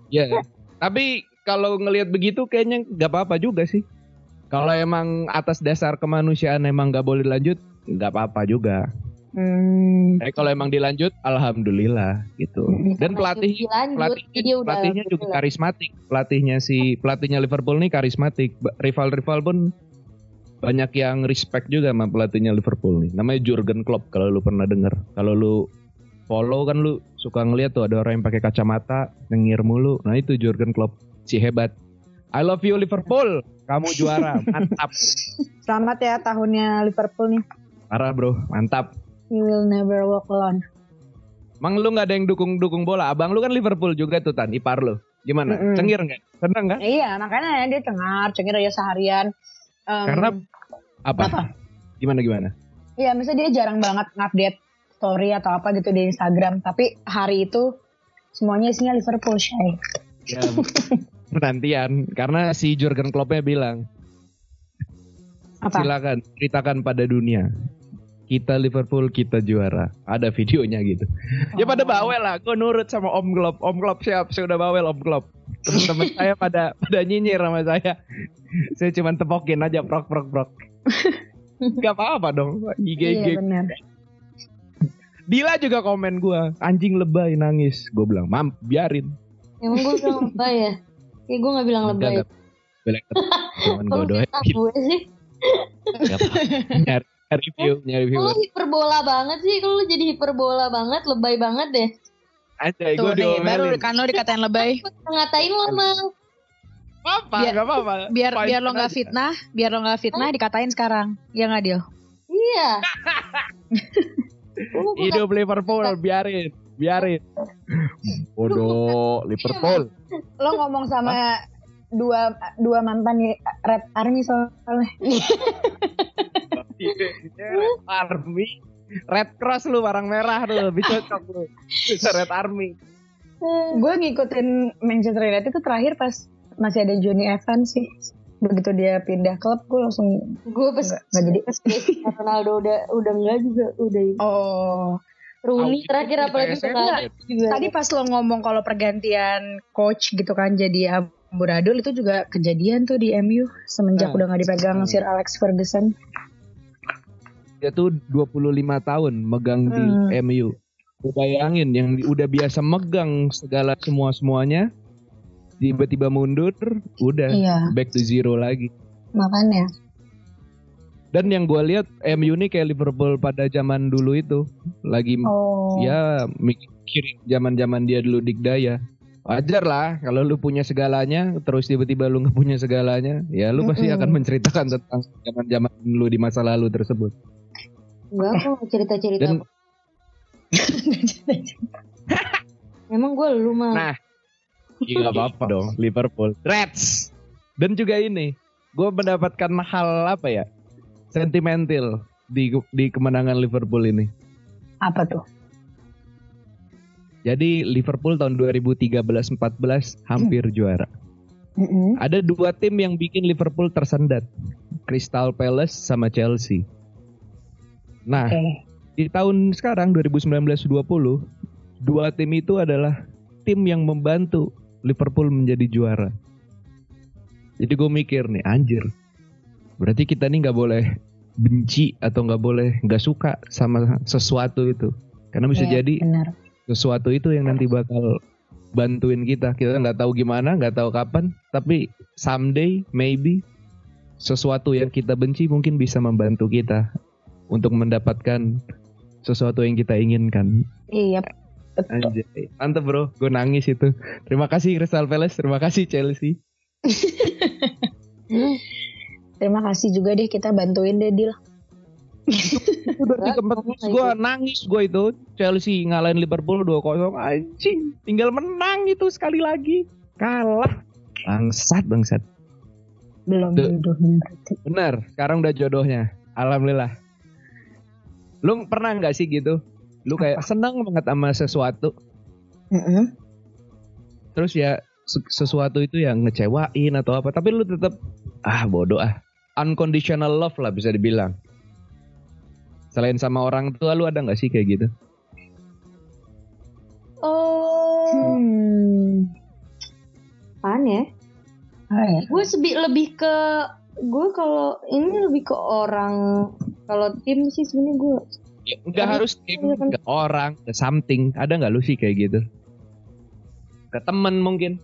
Speaker 2: Iya. tapi kalau ngelihat begitu kayaknya nggak apa-apa juga sih. Kalau emang atas dasar kemanusiaan emang nggak boleh lanjut, nggak apa-apa juga.
Speaker 3: Hmm.
Speaker 2: Eh kalau emang dilanjut, alhamdulillah gitu. Dan pelatih
Speaker 4: Dilanjut,
Speaker 2: pelatihnya,
Speaker 4: dia udah
Speaker 2: pelatihnya juga karismatik. Pelatihnya si pelatihnya Liverpool nih karismatik. Rival-rival pun banyak yang respect juga sama pelatihnya Liverpool nih. Namanya Jurgen Klopp kalau lu pernah denger. Kalau lu follow kan lu suka ngeliat tuh ada orang yang pakai kacamata nyengir mulu. Nah itu Jurgen Klopp si hebat. I love you Liverpool. Kamu juara. Mantap.
Speaker 3: Selamat ya tahunnya Liverpool nih.
Speaker 2: Parah bro. Mantap.
Speaker 3: You will never walk alone.
Speaker 2: Emang lu nggak ada yang dukung-dukung bola? Abang lu kan Liverpool juga tuh Tan, ipar lu. Gimana?
Speaker 3: Mm-mm.
Speaker 2: Cengir nggak? Seneng nggak?
Speaker 3: Iya, makanya dia cengar, cengir aja seharian. Em,
Speaker 2: Karena apa?
Speaker 3: apa?
Speaker 2: Gimana gimana?
Speaker 3: Iya, misalnya dia jarang banget ngupdate story atau apa gitu di Instagram. Tapi hari itu semuanya isinya Liverpool, Shay.
Speaker 2: Ya, penantian karena si Jurgen Kloppnya bilang
Speaker 3: Apa?
Speaker 2: silakan ceritakan pada dunia kita Liverpool kita juara. Ada videonya gitu. Ya pada bawel lah. Gue nurut sama Om Klopp. Om Klopp siap. Saya udah bawel Om Klopp. Teman-teman saya pada pada nyinyir sama saya. Saya cuma tepokin aja prok prok prok. Gak apa-apa dong. IG IG
Speaker 3: Iya benar.
Speaker 2: Dila juga komen gua anjing lebay nangis. Gue bilang mam biarin.
Speaker 4: Emang gue bilang lebay ya? Ya gue gak bilang lebay.
Speaker 2: Cuman
Speaker 4: Kalau
Speaker 2: gue doain.
Speaker 4: gue sih.
Speaker 2: Gak apa-apa. Nyari, nyari review, nyari review.
Speaker 4: Kalau hiperbola banget sih, kalau lu jadi hiperbola banget, lebay banget deh.
Speaker 2: Aja,
Speaker 5: Tuh
Speaker 2: gue
Speaker 5: nih, baru
Speaker 2: diomelin.
Speaker 5: kan lo dikatain lebay.
Speaker 4: Ngatain lo mah.
Speaker 2: Apa,
Speaker 5: Biar-
Speaker 2: gak apa-apa.
Speaker 5: Biar biar lo nggak
Speaker 2: aja.
Speaker 5: fitnah, biar lo nggak fitnah dikatain sekarang. Ya nggak Dil?
Speaker 4: Iya. Lu bukan-
Speaker 2: Hidup Liverpool, biarin. Biarin. Bodoh, Liverpool.
Speaker 3: Lo ngomong sama dua dua mantan Red Army soalnya.
Speaker 2: Red Army. Red Cross lu, barang merah lu. Lebih cocok lu. Bisa Red Army.
Speaker 3: Gue ngikutin Manchester United itu terakhir pas masih ada Johnny Evans sih. Begitu dia pindah klub, gue langsung
Speaker 4: gue pas
Speaker 3: nggak nggak jadi.
Speaker 4: Ronaldo udah udah enggak juga udah
Speaker 3: Oh,
Speaker 4: Rooney terakhir
Speaker 2: kita
Speaker 4: apalagi juga
Speaker 3: tadi pas lo ngomong kalau pergantian coach gitu kan jadi amburadul itu juga kejadian tuh di MU semenjak
Speaker 2: Nah.
Speaker 3: udah nggak dipegang. Sir Alex Ferguson.
Speaker 2: Dia tuh 25 tahun megang di
Speaker 3: Hmm.
Speaker 2: MU. Lu bayangin yang udah biasa megang segala semua-semuanya tiba-tiba mundur, udah
Speaker 3: Iya,
Speaker 2: back to zero lagi.
Speaker 3: makanya.
Speaker 2: Dan yang gue lihat MU ini kayak Liverpool pada zaman dulu itu lagi
Speaker 3: Oh.
Speaker 2: ya mikirin zaman-zaman dia dulu dikdaya. Wajar lah kalau lu punya segalanya terus tiba-tiba lu nggak punya segalanya, ya lu pasti
Speaker 3: Mm-mm.
Speaker 2: akan menceritakan tentang zaman-zaman lu di masa lalu tersebut.
Speaker 4: Enggak kok cerita-cerita
Speaker 2: Dan
Speaker 4: apa. emang gue lu mah
Speaker 2: Nah, iya nggak apa-apa dong Liverpool. Reds. Dan juga ini, gue mendapatkan hal apa ya? Sentimental di di kemenangan Liverpool ini.
Speaker 3: Apa tuh?
Speaker 2: Jadi Liverpool tahun 2013-14 hampir juara.
Speaker 3: Mm-mm.
Speaker 2: Ada dua tim yang bikin Liverpool tersendat. Crystal Palace sama Chelsea. Nah,
Speaker 3: Oke.
Speaker 2: di tahun sekarang 2019-20 dua tim itu adalah tim yang membantu Liverpool menjadi juara. Jadi gue mikir nih anjir, berarti kita nih nggak boleh benci atau nggak boleh nggak suka sama sesuatu itu, karena bisa
Speaker 3: Iya,
Speaker 2: jadi
Speaker 3: benar.
Speaker 2: sesuatu itu yang nanti bakal bantuin kita. Kita nggak tahu gimana, nggak tahu kapan, tapi someday maybe sesuatu yang kita benci mungkin bisa membantu kita untuk mendapatkan sesuatu yang kita inginkan.
Speaker 3: Iya, betul.
Speaker 2: Anjay, mantep bro, gue nangis itu. Terima kasih Crystal Palace, terima kasih Chelsea.
Speaker 3: Terima kasih juga deh kita bantuin deh Dil.
Speaker 2: Udah
Speaker 4: kayak
Speaker 2: gue nangis gue itu Chelsea ngalahin Liverpool 2-0 anjing tinggal menang itu sekali lagi kalah Bangsat, bangsat.
Speaker 3: Belum berarti.
Speaker 2: Bener, sekarang udah jodohnya. Alhamdulillah. Lu pernah nggak sih gitu? Lu kayak senang banget sama sesuatu,
Speaker 3: Mm-mm.
Speaker 2: terus ya se- sesuatu itu yang ngecewain atau apa, tapi lu tetap ah bodoh ah. Unconditional love lah bisa dibilang. Selain sama orang tua lu ada nggak sih kayak gitu?
Speaker 4: Oh,
Speaker 3: Hmm.
Speaker 4: apaan ya? Gue lebih ke gue kalau ini lebih ke orang kalau tim sih sebenarnya gue
Speaker 2: Ya, nggak
Speaker 4: Tapi-
Speaker 2: harus tim,
Speaker 4: kan.
Speaker 2: nggak orang, nggak something. Ada nggak lu sih kayak gitu? Ke temen mungkin?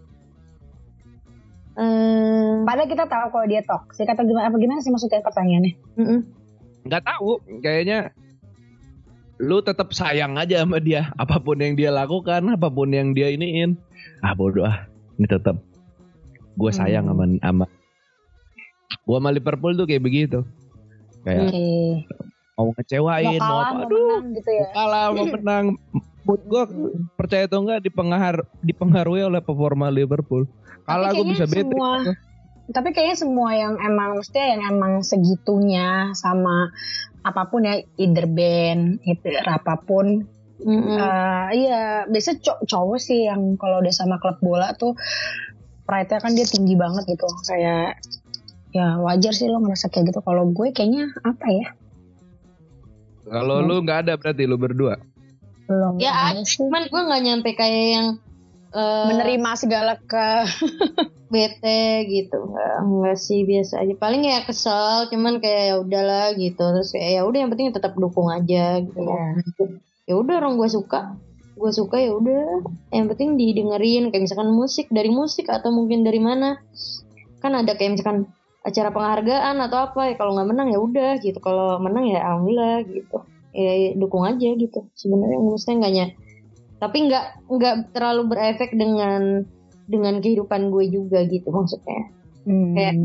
Speaker 4: eh
Speaker 3: Padahal kita tahu kalau dia toxic atau gimana apa gimana sih maksudnya pertanyaannya?
Speaker 4: mm-mm.
Speaker 2: nggak tahu kayaknya lu tetap sayang aja sama dia apa pun yang dia lakukan apa pun yang dia iniin ah bodoh ah ini tetap gue sayang sama sama gue sama Liverpool tuh kayak begitu kayak
Speaker 3: Oke.
Speaker 2: mau ngecewain mau
Speaker 3: kalah,
Speaker 2: apa
Speaker 3: mau
Speaker 2: aduh
Speaker 3: menang gitu ya.
Speaker 2: mau kalah mau menang mood gue percaya atau enggak dipengaruh dipengaruhi oleh performa Liverpool kalah gue bisa bete
Speaker 3: semua- Tapi kayaknya semua yang emang maksudnya yang emang segitunya sama apa pun ya either band, either apa pun.
Speaker 4: Mm-mm.
Speaker 3: Eh, iya, biasa cow- cowok sih yang kalau udah sama klub bola tuh pride-nya kan dia tinggi banget gitu. Kayak ya wajar sih lo ngerasa kayak gitu. Kalau gue kayaknya apa ya?
Speaker 2: kalau lu nggak ada berarti lu berdua?
Speaker 3: Belum
Speaker 4: Ya,
Speaker 3: ada sih.
Speaker 4: cuman gue nggak nyampe kayak yang eh,
Speaker 3: menerima segala ke
Speaker 4: bete gitu. Nggak nggak sih biasa aja. Paling ya kesel cuman kayak ya udahlah gitu. Terus kayak ya udah yang penting tetap dukung aja gitu
Speaker 3: Iya.
Speaker 4: ya udah orang gue suka. Gue suka ya udah. Yang penting didengerin. Kayak misalkan musik dari musik atau mungkin dari mana. Kan ada kayak misalkan acara penghargaan atau apa ya kalau nggak menang ya udah gitu kalau menang ya alhamdulillah gitu. Ya, ya dukung aja gitu. Sebenarnya maksudnya nggak ny- tapi nggak nggak terlalu berefek dengan dengan kehidupan gue juga gitu maksudnya.
Speaker 3: Hmm.
Speaker 4: Kayak-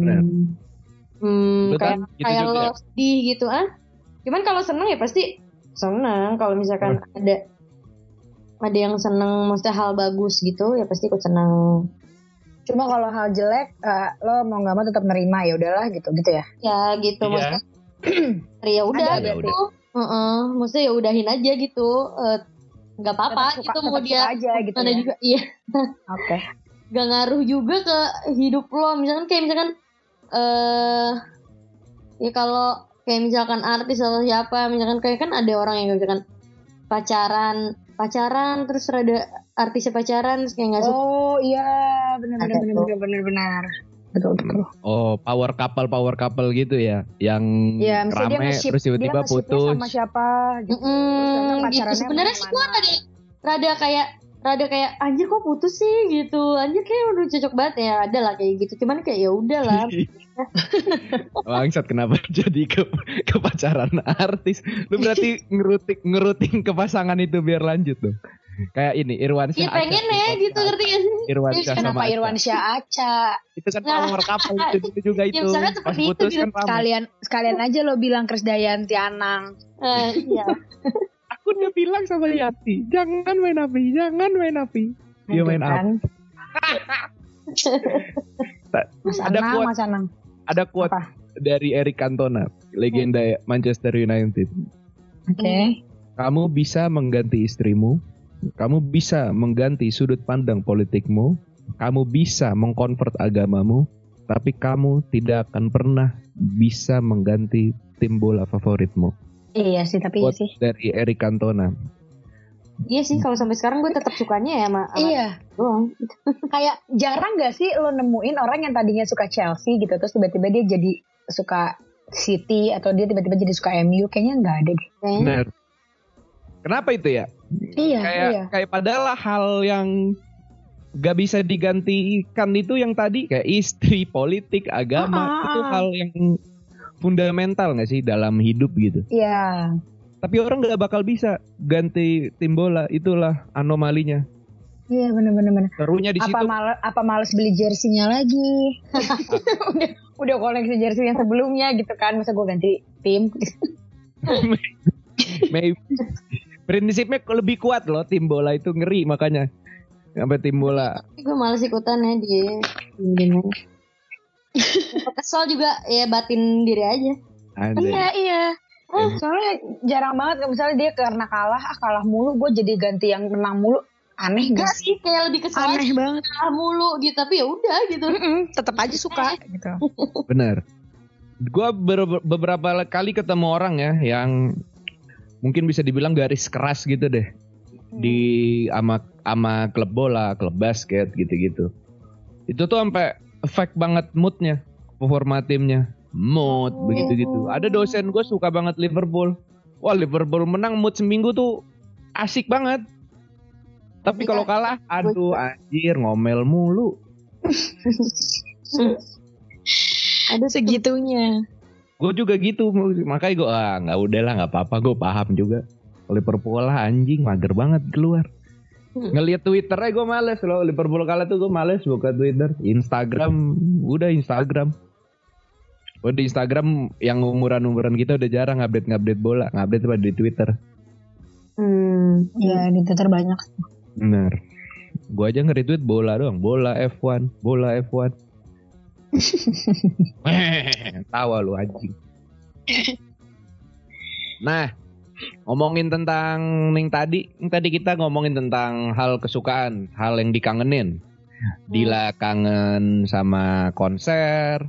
Speaker 4: hmm, kayak
Speaker 2: kan gitu
Speaker 4: kayak lo sedih gitu ah. Cuman kalau seneng ya pasti seneng kalau misalkan ada ada yang seneng maksudnya hal bagus gitu ya pasti ikut seneng
Speaker 3: Cuma kalau hal jelek, eh, lo mau nggak mau tetap nerima ya udahlah gitu gitu ya.
Speaker 4: ya gitu
Speaker 2: Iya.
Speaker 4: maksudnya ya udah
Speaker 3: Ada
Speaker 4: gitu
Speaker 2: berarti.
Speaker 4: Heeh, maksudnya ya udahin aja gitu Eh, nggak apa-apa
Speaker 3: Tetap suka-
Speaker 4: gitu mau dia
Speaker 3: aja gitu
Speaker 4: mana
Speaker 3: ya.
Speaker 4: juga iya
Speaker 3: Oke.
Speaker 4: gak ngaruh juga ke hidup lo misalkan kayak misalkan eh ya kalau kayak misalkan artis atau siapa misalkan kayak kan ada orang yang misalkan pacaran pacaran terus rada artisnya pacaran terus kayak nggak suka
Speaker 3: Oh iya, benar benar benar
Speaker 4: tuh.
Speaker 3: benar benar benar. Betul betul.
Speaker 2: Oh, power couple, power couple gitu ya, yang
Speaker 3: Ya, dia
Speaker 2: rame
Speaker 3: nge-ship,
Speaker 2: terus tiba-tiba
Speaker 3: dia
Speaker 2: putus.
Speaker 3: sama siapa gitu. Ternyata
Speaker 4: gitu sebenarnya sih gue rada rada kayak rada kayak anjir kok putus sih gitu anjir kayak udah cocok banget ya ada lah kayak gitu cuman kayak ya udah lah
Speaker 2: Bangsat kenapa jadi ke, ke pacaran artis? Lu berarti ngeruting ngeruting ke pasangan itu biar lanjut dong. Kayak ini Irwan
Speaker 4: ya pengen ya gitu ngerti sih
Speaker 2: Irwan
Speaker 4: Ya,
Speaker 2: Syah sama Aca.
Speaker 3: Irwan Syah Aca?
Speaker 2: Itu kan
Speaker 4: Nah,
Speaker 2: power couple itu dulu juga
Speaker 4: ya,
Speaker 2: itu.
Speaker 4: misalkan
Speaker 2: Pas
Speaker 4: seperti itu
Speaker 2: putus
Speaker 4: gitu.
Speaker 2: kan.
Speaker 3: Sekalian sekalian aja lo bilang Krisdayanti Anang.
Speaker 4: Eh, iya
Speaker 2: Aku udah bilang sama Yati, jangan main api, jangan main api. Dia main
Speaker 3: Gitu
Speaker 2: api.
Speaker 3: kan. Mas
Speaker 2: Ada
Speaker 3: Anang,
Speaker 2: quote,
Speaker 3: Mas Anang.
Speaker 2: ada quote
Speaker 3: Apa?
Speaker 2: dari Eric Cantona, legenda Manchester United.
Speaker 3: Oke.
Speaker 2: Kamu bisa mengganti istrimu, kamu bisa mengganti sudut pandang politikmu, kamu bisa mengkonvert agamamu, tapi kamu tidak akan pernah bisa mengganti tim bola favoritmu.
Speaker 3: Iya sih, tapi iya sih.
Speaker 2: dari Eric Cantona.
Speaker 4: iya sih kalau sampai sekarang gue tetap sukanya ya sama,
Speaker 3: Iya,
Speaker 4: doang
Speaker 3: kayak jarang gak sih lo nemuin orang yang tadinya suka Chelsea gitu terus tiba-tiba dia jadi suka City atau dia tiba-tiba jadi suka MU kayaknya nggak ada deh.
Speaker 2: Benar. Kenapa itu ya?
Speaker 3: Iya,
Speaker 2: kayak
Speaker 3: iya.
Speaker 2: kayak padahal hal yang gak bisa digantikan itu yang tadi kayak istri, politik, agama
Speaker 3: Ah, ah,
Speaker 2: itu
Speaker 3: ah.
Speaker 2: hal yang fundamental gak sih dalam hidup gitu.
Speaker 3: Iya.
Speaker 2: Tapi orang nggak bakal bisa ganti tim bola, itulah anomalinya.
Speaker 3: Iya bener-bener bener.
Speaker 2: Serunya di
Speaker 3: Apa
Speaker 2: situ.
Speaker 3: mal apa males beli jersinya lagi? udah udah koleksi jersey yang sebelumnya gitu kan, masa gue ganti tim?
Speaker 2: Maybe. Prinsipnya lebih kuat loh tim bola itu ngeri makanya. sampai tim bola.
Speaker 4: gue males ikutan ya diem kesel juga ya batin diri aja
Speaker 2: Ada.
Speaker 3: Iya iya. Soalnya jarang banget misalnya dia karena kalah, ah kalah mulu, gue jadi ganti yang menang mulu. Aneh
Speaker 4: Enggak
Speaker 3: gak sih?
Speaker 4: kayak lebih kesel aja
Speaker 3: Aneh banget.
Speaker 4: kalah mulu gitu tapi ya udah gitu
Speaker 3: Tetap aja suka gitu.
Speaker 2: Bener. Gua ber- beberapa kali ketemu orang ya yang mungkin bisa dibilang garis keras gitu deh di ama ama klub bola, klub basket gitu-gitu. Itu tuh sampai efek banget moodnya, performa timnya, mood begitu gitu. Ada dosen gue suka banget Liverpool. Wah Liverpool menang mood seminggu tuh asik banget. Tapi
Speaker 4: Tapi
Speaker 2: kalau kalah, aduh anjir ngomel mulu.
Speaker 3: Ada segitunya.
Speaker 2: Gue juga gitu makanya gue ah nggak udahlah nggak apa-apa gue paham juga Liverpool lah anjing mager banget keluar
Speaker 4: Hmm.
Speaker 2: ngeliat Twitternya gue males loh Liverpool kalah tuh gue males buka Twitter Instagram udah Instagram Oh di Instagram yang umuran-umuran kita udah jarang update update bola update apa di Twitter
Speaker 4: hmm.
Speaker 3: Ya di Twitter banyak.
Speaker 2: bener gue aja nge-retweet bola doang bola F1 bola F1 tawa lu anjing. Nah ngomongin tentang ning tadi. Ning tadi kita ngomongin tentang hal kesukaan hal yang dikangenin. Dila kangen sama konser.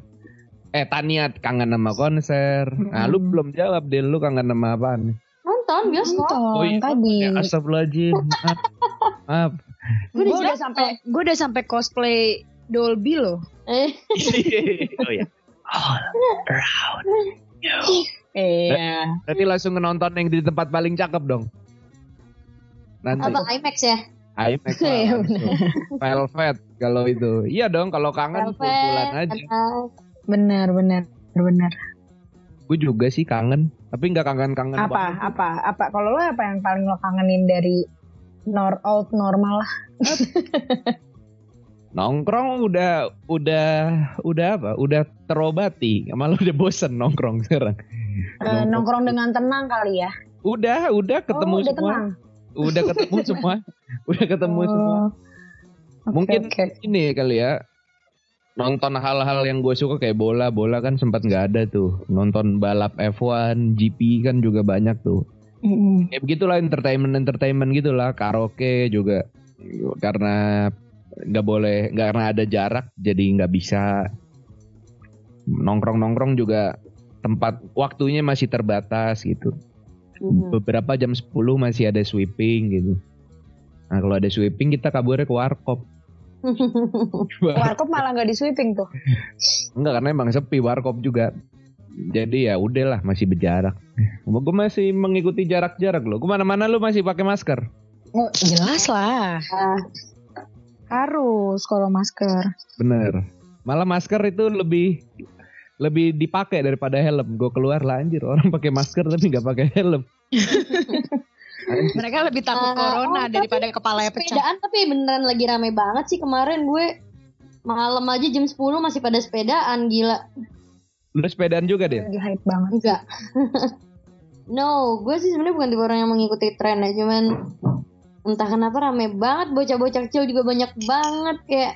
Speaker 2: Eh Tania kangen sama konser. Nah lu belum jawab Dil. Lu kangen sama apaan?
Speaker 4: Nonton bioskop.
Speaker 3: Nonton.
Speaker 2: Oh iya,
Speaker 3: tadi.
Speaker 2: ya, astagfirullahaladzim. Maaf, maaf.
Speaker 4: gue udah
Speaker 3: udah sampai gue udah sampai cosplay Dolby loh.
Speaker 4: Eh
Speaker 2: oh ya all around you
Speaker 3: Iya.
Speaker 2: Berarti langsung nonton yang di tempat paling cakep dong. Nanti
Speaker 4: apa IMAX ya
Speaker 2: IMAX lah
Speaker 3: Iya.
Speaker 2: Velvet kalau itu. Iya dong kalau kangen kumpulan aja.
Speaker 3: Benar benar benar.
Speaker 2: Gue juga sih kangen, tapi nggak kangen-kangen
Speaker 3: Apa
Speaker 2: banget.
Speaker 3: apa apa kalau lo apa yang paling lo kangenin dari nor old normal lah?
Speaker 2: Nongkrong udah udah udah apa? Udah terobati. Malah udah bosen nongkrong sekarang.
Speaker 3: Eh, nongkrong dengan tenang kali ya.
Speaker 2: Udah, udah ketemu
Speaker 3: oh, udah
Speaker 2: semua.
Speaker 3: tenang.
Speaker 2: Udah ketemu semua. Udah ketemu semua.
Speaker 3: Oh. Oke,
Speaker 2: Mungkin
Speaker 3: oke.
Speaker 2: ini kali ya nonton hal-hal yang gue suka kayak bola bola kan sempat nggak ada tuh nonton balap F1 GP kan juga banyak tuh
Speaker 3: Mm-mm.
Speaker 2: ya begitulah entertainment entertainment gitulah karaoke juga karena nggak boleh nggak karena ada jarak jadi nggak bisa nongkrong nongkrong juga tempat waktunya masih terbatas gitu
Speaker 4: Mhm.
Speaker 2: beberapa jam 10 masih ada sweeping gitu nah kalau ada sweeping kita kaburnya ke warkop
Speaker 3: Warkop malah nggak di sweeping tuh.
Speaker 2: Enggak karena emang sepi warkop juga. Jadi ya udahlah masih berjarak. Gue masih mengikuti jarak-jarak loh. Ke mana-mana lu masih pakai masker.
Speaker 3: Oh, jelas lah. Harus kalau masker.
Speaker 2: Bener. Malah masker itu lebih lebih dipakai daripada helm. Gue keluar lah anjir orang pakai masker tapi nggak pakai helm.
Speaker 3: Mereka lebih takut
Speaker 4: Ah,
Speaker 3: corona
Speaker 4: oh,
Speaker 3: daripada kepalanya pecah.
Speaker 4: sepedaan tapi beneran lagi rame banget sih kemarin gue malam aja jam 10 masih pada sepedaan gila
Speaker 2: Lu sepedaan juga deh.
Speaker 3: Lagi hype banget.
Speaker 4: enggak no gue sih sebenarnya bukan tipe orang yang mengikuti tren ya cuman entah kenapa rame banget bocah-bocah kecil juga banyak banget kayak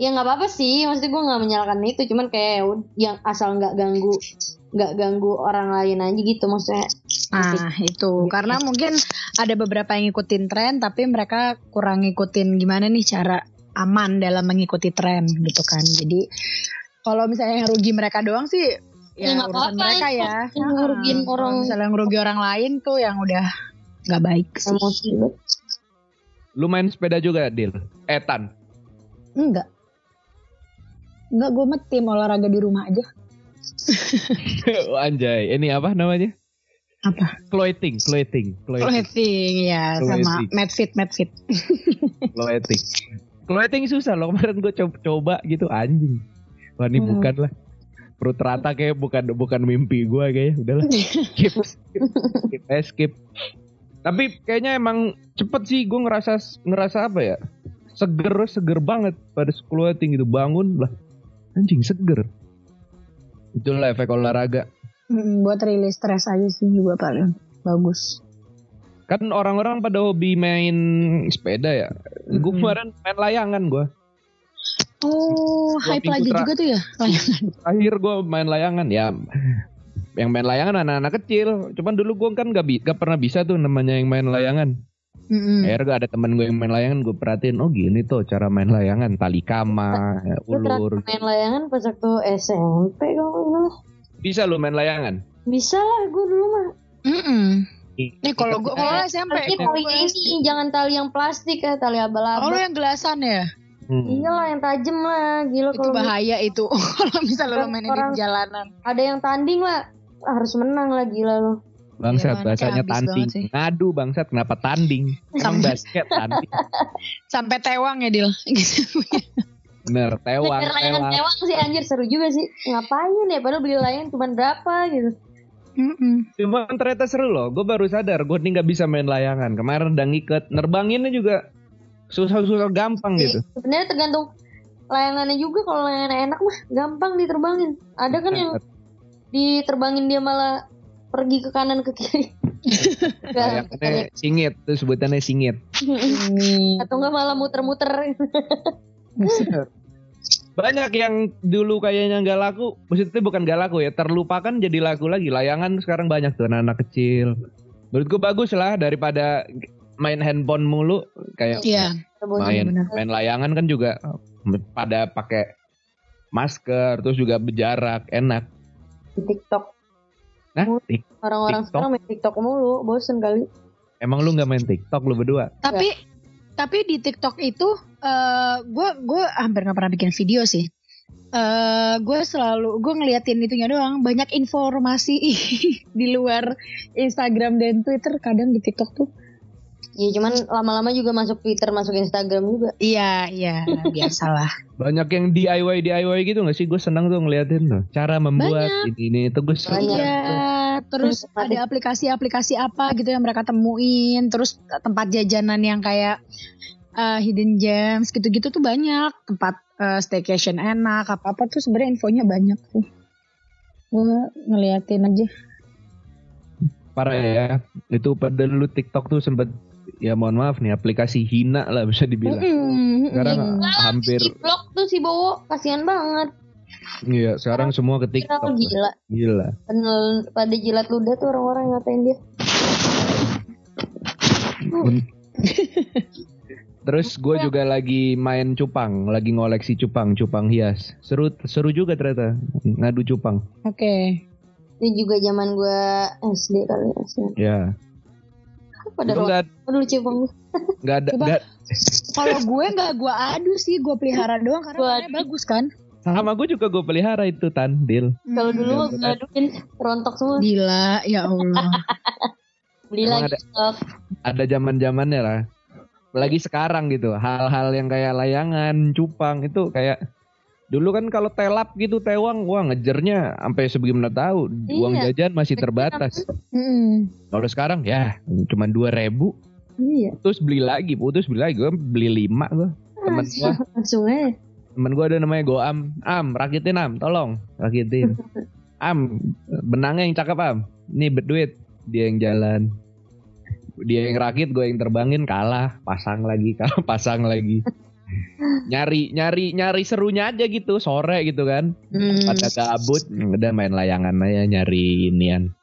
Speaker 4: ya nggak apa-apa sih maksudnya gue nggak menyalahkan itu cuman kayak ya yang asal nggak ganggu nggak ganggu orang lain aja gitu maksudnya
Speaker 3: Nah itu karena mungkin ada beberapa yang ngikutin tren tapi mereka kurang ngikutin gimana nih cara aman dalam mengikuti tren gitu kan. Jadi kalau misalnya yang rugi mereka doang sih
Speaker 4: Ya,
Speaker 3: ya, urusan
Speaker 4: apa-apa,
Speaker 3: mereka ya.
Speaker 4: yang
Speaker 3: Kalau
Speaker 4: orang.
Speaker 3: misalnya yang ngerugi orang lain tuh yang udah nggak baik sih.
Speaker 4: emosi.
Speaker 2: Lu main sepeda juga, Dil? Etan.
Speaker 3: Enggak. Enggak gue mah tim olahraga di rumah aja.
Speaker 2: Anjay, ini apa namanya?
Speaker 3: Apa?
Speaker 2: Clothing, clothing, clothing,
Speaker 3: Clothing ya sama medfit medfit.
Speaker 2: clothing. Clothing susah loh kemarin gue coba, coba gitu anjing. Wah ini
Speaker 3: Hmm.
Speaker 2: bukan lah. Perut rata kayak bukan bukan mimpi gue kayaknya. Udahlah. skip, skip, skip, eh, skip. Tapi kayaknya emang cepet sih gue ngerasa ngerasa apa ya? Seger, seger banget pada clothing gitu bangun lah. Anjing seger. Itulah efek olahraga.
Speaker 3: Mm, buat rilis stres aja sih juga paling bagus.
Speaker 2: Kan orang-orang pada hobi main sepeda ya. Gue
Speaker 3: Mm-mm.
Speaker 2: kemarin main layangan gue.
Speaker 3: Oh, hype lagi juga tuh ya. Layangan.
Speaker 2: Akhir gue main layangan ya. Yang main layangan anak-anak kecil. Cuman dulu gue kan gak, bi- gak pernah bisa tuh namanya yang main layangan. Akhirnya gak ada temen gue yang main layangan. Gue perhatiin, oh gini tuh cara main layangan. Tali kama,
Speaker 4: Gue
Speaker 2: ulur.
Speaker 4: main layangan pas waktu SMP kalau.
Speaker 2: Bisa lu main layangan?
Speaker 4: Bisa lah gue dulu mah.
Speaker 3: Mm-mm. Nih kalau gua kalau SMP
Speaker 4: Tapi tali ini jangan tali yang plastik ya, tali
Speaker 3: Oh
Speaker 4: abal-abal.
Speaker 3: lu yang gelasan ya?
Speaker 2: Hmm.
Speaker 4: Iya lah yang tajam lah, gila
Speaker 3: Itu
Speaker 4: kalau
Speaker 3: bahaya itu. kalau misalnya lu
Speaker 4: Kan
Speaker 3: mainin di jalanan.
Speaker 4: ada yang tanding lah harus menang lah gila lo.
Speaker 2: Bangsat,
Speaker 3: Iya, habis
Speaker 2: tanding. Ngadu bangsat, kenapa tanding? Emang
Speaker 3: Sampai-
Speaker 2: basket tanding.
Speaker 3: Sampai tewang ya, Dil.
Speaker 2: Bener, tewang,
Speaker 4: layangan
Speaker 2: tewang.
Speaker 4: tewang sih anjir seru juga sih. Ngapain ya padahal beli layangan cuma berapa gitu.
Speaker 3: Mm-mm.
Speaker 2: Cuma ternyata seru loh. Gue baru sadar, gue nih gak bisa main layangan. Kemarin udah ngiket, nerbanginnya juga susah-susah gampang gitu.
Speaker 4: Sebenarnya tergantung layangannya juga kalau layangannya enak mah gampang diterbangin. Ada kan yang diterbangin dia malah pergi ke kanan ke kiri. Gak,
Speaker 2: singit, tuh sebutannya singit.
Speaker 4: atau enggak malah muter-muter.
Speaker 2: Banyak yang dulu kayaknya nggak laku, maksudnya bukan nggak laku ya, terlupakan jadi laku lagi. Layangan sekarang banyak tuh anak-anak kecil. Menurut gue bagus lah daripada main handphone mulu kayak
Speaker 3: Iya.
Speaker 2: main main layangan kan juga pada pakai masker terus juga berjarak enak.
Speaker 4: Di TikTok.
Speaker 2: Nah, tik-
Speaker 4: Orang-orang sekarang main TikTok mulu, bosen kali.
Speaker 2: emang lu nggak main TikTok lu berdua?
Speaker 3: Tapi tapi di TikTok itu eh gue gue hampir nggak pernah bikin video sih. eh gue selalu gue ngeliatin itunya doang banyak informasi di luar Instagram dan Twitter kadang di TikTok tuh
Speaker 4: Ya cuman lama-lama juga masuk Twitter, masuk Instagram juga.
Speaker 3: iya iya biasalah
Speaker 2: Banyak yang DIY DIY gitu nggak sih? Gue senang tuh ngeliatin tuh cara membuat ini ini itu gue suka.
Speaker 4: Banyak.
Speaker 3: iya terus ada aplikasi-aplikasi apa gitu yang mereka temuin terus tempat jajanan yang kayak eh, hidden gems gitu-gitu tuh banyak tempat eh, staycation enak apa apa tuh sebenarnya infonya banyak sih gue ngeliatin aja
Speaker 2: Parah ya. Itu pada dulu TikTok tuh sempet ya mohon maaf nih aplikasi hina lah bisa dibilang.
Speaker 3: Mm-mm.
Speaker 2: Sekarang
Speaker 3: Mm.
Speaker 2: hampir
Speaker 4: Di blog tuh si Bowo, kasihan banget.
Speaker 2: iya sekarang semua ke
Speaker 4: Viral
Speaker 2: TikTok.
Speaker 4: gila.
Speaker 2: Gila.
Speaker 4: Penel, pada jilat ludah tuh orang-orang yang ngatain dia.
Speaker 2: Terus gue juga lagi main cupang, lagi ngoleksi cupang, cupang hias. Seru seru juga ternyata ngadu cupang.
Speaker 3: Oke.
Speaker 4: Ini juga zaman gua SD kali ya.
Speaker 2: Ya.
Speaker 4: Pada
Speaker 2: Itu
Speaker 4: Aduh lucu banget.
Speaker 2: nggak ada
Speaker 3: Coba. Kalau gue nggak gue adu sih, gue pelihara doang karena warnanya bagus kan.
Speaker 2: sama gue juga gue pelihara itu tandil.
Speaker 4: Kalau dulu
Speaker 2: bener.
Speaker 4: ngaduin rontok semua.
Speaker 3: Gila, ya Allah.
Speaker 4: Beli
Speaker 2: Emang
Speaker 4: lagi
Speaker 2: ada-
Speaker 4: stok.
Speaker 2: Ada zaman zamannya lah. Lagi sekarang gitu, hal-hal yang kayak layangan, cupang itu kayak dulu kan kalau telap gitu tewang, wah ngejernya sampai sebagaimana tahu uang
Speaker 4: Iya.
Speaker 2: jajan masih terbatas.
Speaker 3: Mm.
Speaker 2: Kalau sekarang ya cuma dua ribu,
Speaker 4: Iya.
Speaker 2: terus beli lagi, putus beli lagi, gue beli lima gue. Temen gua,
Speaker 4: Langsung aja.
Speaker 2: temen gue ada namanya Goam, Am, rakitin Am, tolong, rakitin. Am, benangnya yang cakep Am, nih berduit, dia yang jalan. Dia yang rakit, gue yang terbangin, kalah, pasang lagi, kalah, pasang lagi. Nyari, nyari, nyari serunya aja gitu, sore gitu kan.
Speaker 3: Hmm.
Speaker 2: Pada gabut, udah main layangan aja nyari inian.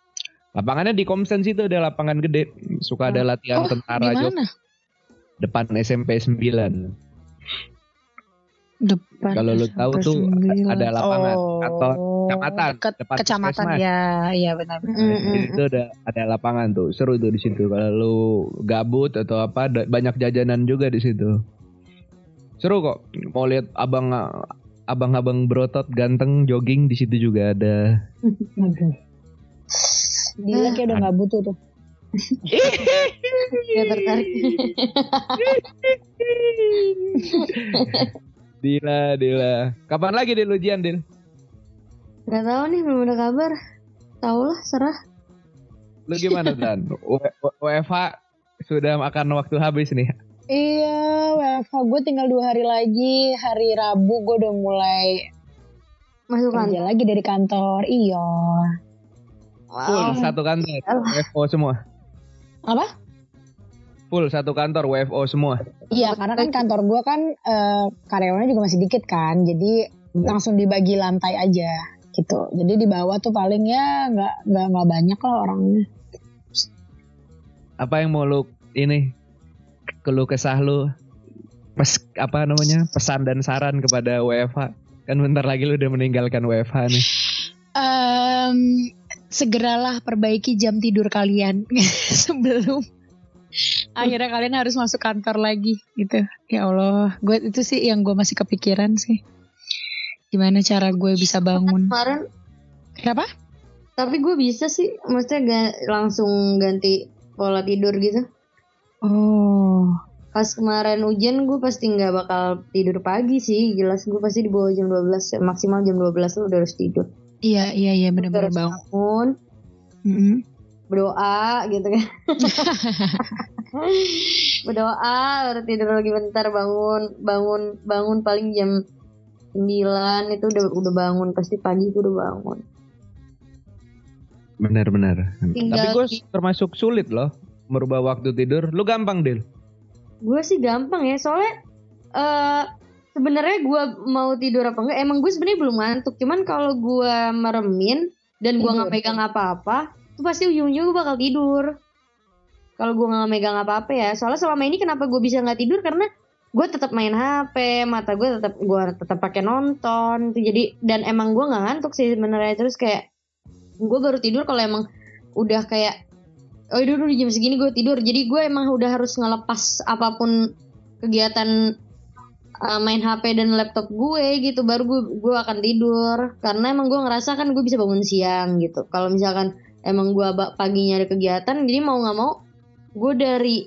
Speaker 2: Lapangannya di Komsen situ ada lapangan gede, suka ada latihan
Speaker 3: Oh,
Speaker 2: tentara
Speaker 3: mana?
Speaker 2: depan SMP 9.
Speaker 3: Depan
Speaker 2: Kalau lu tahu tuh ada lapangan
Speaker 3: oh,
Speaker 2: kantor kecamatan,
Speaker 3: Ke,
Speaker 2: depan
Speaker 3: kecamatan
Speaker 2: puskesmas.
Speaker 3: ya, iya benar.
Speaker 4: Mm, mm,
Speaker 2: Di situ ada ada lapangan tuh, seru tuh di situ. Kalau lu gabut atau apa, banyak jajanan juga di situ. Seru kok. Mau lihat abang abang-abang berotot ganteng jogging di situ juga ada.
Speaker 3: Dia kayak udah nggak butuh tuh.
Speaker 4: Gak tertarik.
Speaker 2: Dila, Dila. Kapan lagi Dil ujian, Dil?
Speaker 4: Gak tahu nih belum ada kabar. Tahu lah serah.
Speaker 2: Lu gimana, Dan? WFH sudah makan waktu habis nih.
Speaker 3: Iya, WFH gue tinggal dua hari lagi. Hari Rabu gue udah mulai
Speaker 4: Masuk
Speaker 3: kerja
Speaker 4: kantor.
Speaker 3: lagi dari kantor. Iya.
Speaker 2: Full
Speaker 4: Wow.
Speaker 2: satu kantor. WFO semua.
Speaker 3: Apa?
Speaker 2: full satu kantor WFO semua.
Speaker 3: Iya, karena kan kantor gue kan eh, karyawannya juga masih dikit kan, jadi langsung dibagi lantai aja gitu. Jadi di bawah tuh paling ya nggak nggak nggak banyak lah orangnya.
Speaker 2: Apa yang mau lu ini keluh kesah lu pes apa namanya pesan dan saran kepada WFH kan bentar lagi lu udah meninggalkan WFH nih
Speaker 5: Em, segeralah perbaiki jam tidur kalian sebelum akhirnya kalian harus masuk kantor lagi gitu. Ya Allah, gue itu sih yang gue masih kepikiran sih. Gimana cara gue bisa bangun?
Speaker 4: Kemarin
Speaker 5: Kenapa?
Speaker 4: tapi gue bisa sih maksudnya ga- langsung ganti pola tidur gitu.
Speaker 5: Oh,
Speaker 4: Pas kemarin hujan gue pasti nggak bakal tidur pagi sih. Jelas gue pasti di bawah jam 12 maksimal jam 12 lu udah harus tidur.
Speaker 5: iya iya iya benar-benar bangun.
Speaker 4: bangun,
Speaker 5: Mm-mm.
Speaker 4: berdoa gitu kan. berdoa, baru tidur lagi bentar bangun, bangun, bangun paling jam 9 itu udah udah bangun pasti pagi gue udah bangun.
Speaker 2: benar-benar tapi gue termasuk sulit loh merubah waktu tidur lu gampang Dil.
Speaker 4: Gue sih gampang ya, soalnya eh sebenarnya gue mau tidur apa enggak, emang gue sebenarnya belum ngantuk. Cuman kalau gue meremin dan gue nggak megang apa-apa, itu pasti ujung-ujungnya gue bakal tidur. Kalau gue nggak megang apa-apa ya, soalnya selama ini kenapa gue bisa nggak tidur? Karena gue tetap main HP, mata gue tetap gue tetap pakai nonton, tuh jadi dan emang gue nggak ngantuk sih sebenarnya. Terus kayak gue baru tidur kalau emang udah kayak oh itu udah jam segini gue tidur. Jadi gue emang udah harus ngelepas apa pun kegiatan uh, main HP dan laptop gue gitu. Baru gue gue akan tidur. Karena emang gue ngerasa kan gue bisa bangun siang gitu. Kalau misalkan emang gue paginya ada kegiatan jadi mau nggak mau gue dari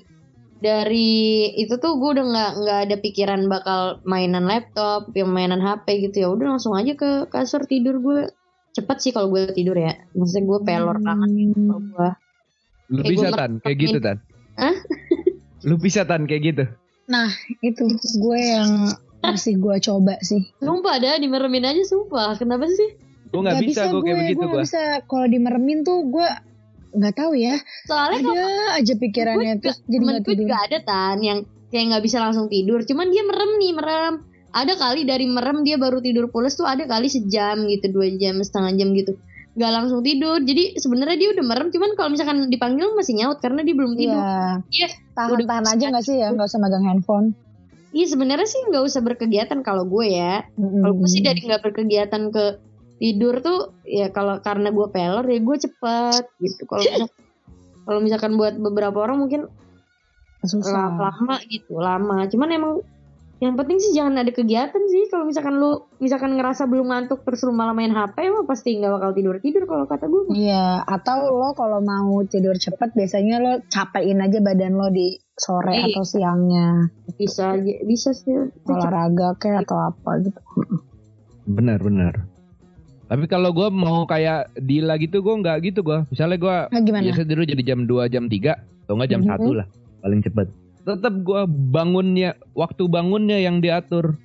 Speaker 4: dari itu tuh gue udah nggak nggak ada pikiran bakal mainan laptop yang mainan HP gitu. Ya udah langsung aja ke kasur tidur gue cepet sih kalau gue tidur ya. Maksudnya gue pelor banget
Speaker 5: Hmm.
Speaker 4: kalau gue
Speaker 2: lu
Speaker 4: Kayak
Speaker 2: bisa tan kayak gitu tan
Speaker 4: Hah?
Speaker 2: lu bisa tan kayak gitu
Speaker 3: Itu gue yang masih gue coba sih.
Speaker 4: Sumpah ada dimeremin aja sumpah. Kenapa sih?
Speaker 2: gue nggak bisa gue kayak begitu
Speaker 3: gue bisa kalau dimeremin tuh gue nggak tahu ya.
Speaker 4: Soalnya kalau
Speaker 3: Ada aja pikirannya
Speaker 4: gue
Speaker 3: terus jadi nggak tidur.
Speaker 4: juga ada tan yang kayak nggak bisa langsung tidur. Cuman dia merem nih merem. Ada kali dari merem dia baru tidur pulas tuh ada kali sejam gitu dua jam setengah jam gitu. Nggak langsung tidur. Jadi sebenarnya dia udah merem. Cuman kalau misalkan dipanggil masih nyaut karena dia belum tidur.
Speaker 3: Iya.
Speaker 4: Iya.
Speaker 3: Tahan-tahan aja nggak sih ya nggak usah megang handphone.
Speaker 4: Iya sebenarnya sih nggak usah berkegiatan kalau gue ya. Kalau gue sih dari nggak berkegiatan ke tidur tuh ya kalau karena gue pelor ya gue cepet gitu. Kalau kalau misalkan buat beberapa orang mungkin
Speaker 3: susah.
Speaker 4: la- lama gitu lama cuman emang yang penting sih jangan ada kegiatan sih. Kalau misalkan lu misalkan ngerasa belum ngantuk terus lu malah main HP emang pasti nggak bakal tidur tidur kalau kata gue
Speaker 3: Iya, atau lo kalau mau tidur cepet biasanya lo capein aja badan lo di sore
Speaker 4: Iya.
Speaker 3: atau siangnya.
Speaker 4: Bisa aja bisa sih.
Speaker 3: Olahraga kayak atau apa gitu.
Speaker 2: benar benar tapi kalau gue mau kayak Dila gitu gue nggak gitu gue misalnya gue
Speaker 3: Nah,
Speaker 2: biasa tidur jadi jam 2 jam 3 atau enggak jam
Speaker 3: Mhm.
Speaker 2: satu lah paling cepet tetap gue bangunnya waktu bangunnya yang diatur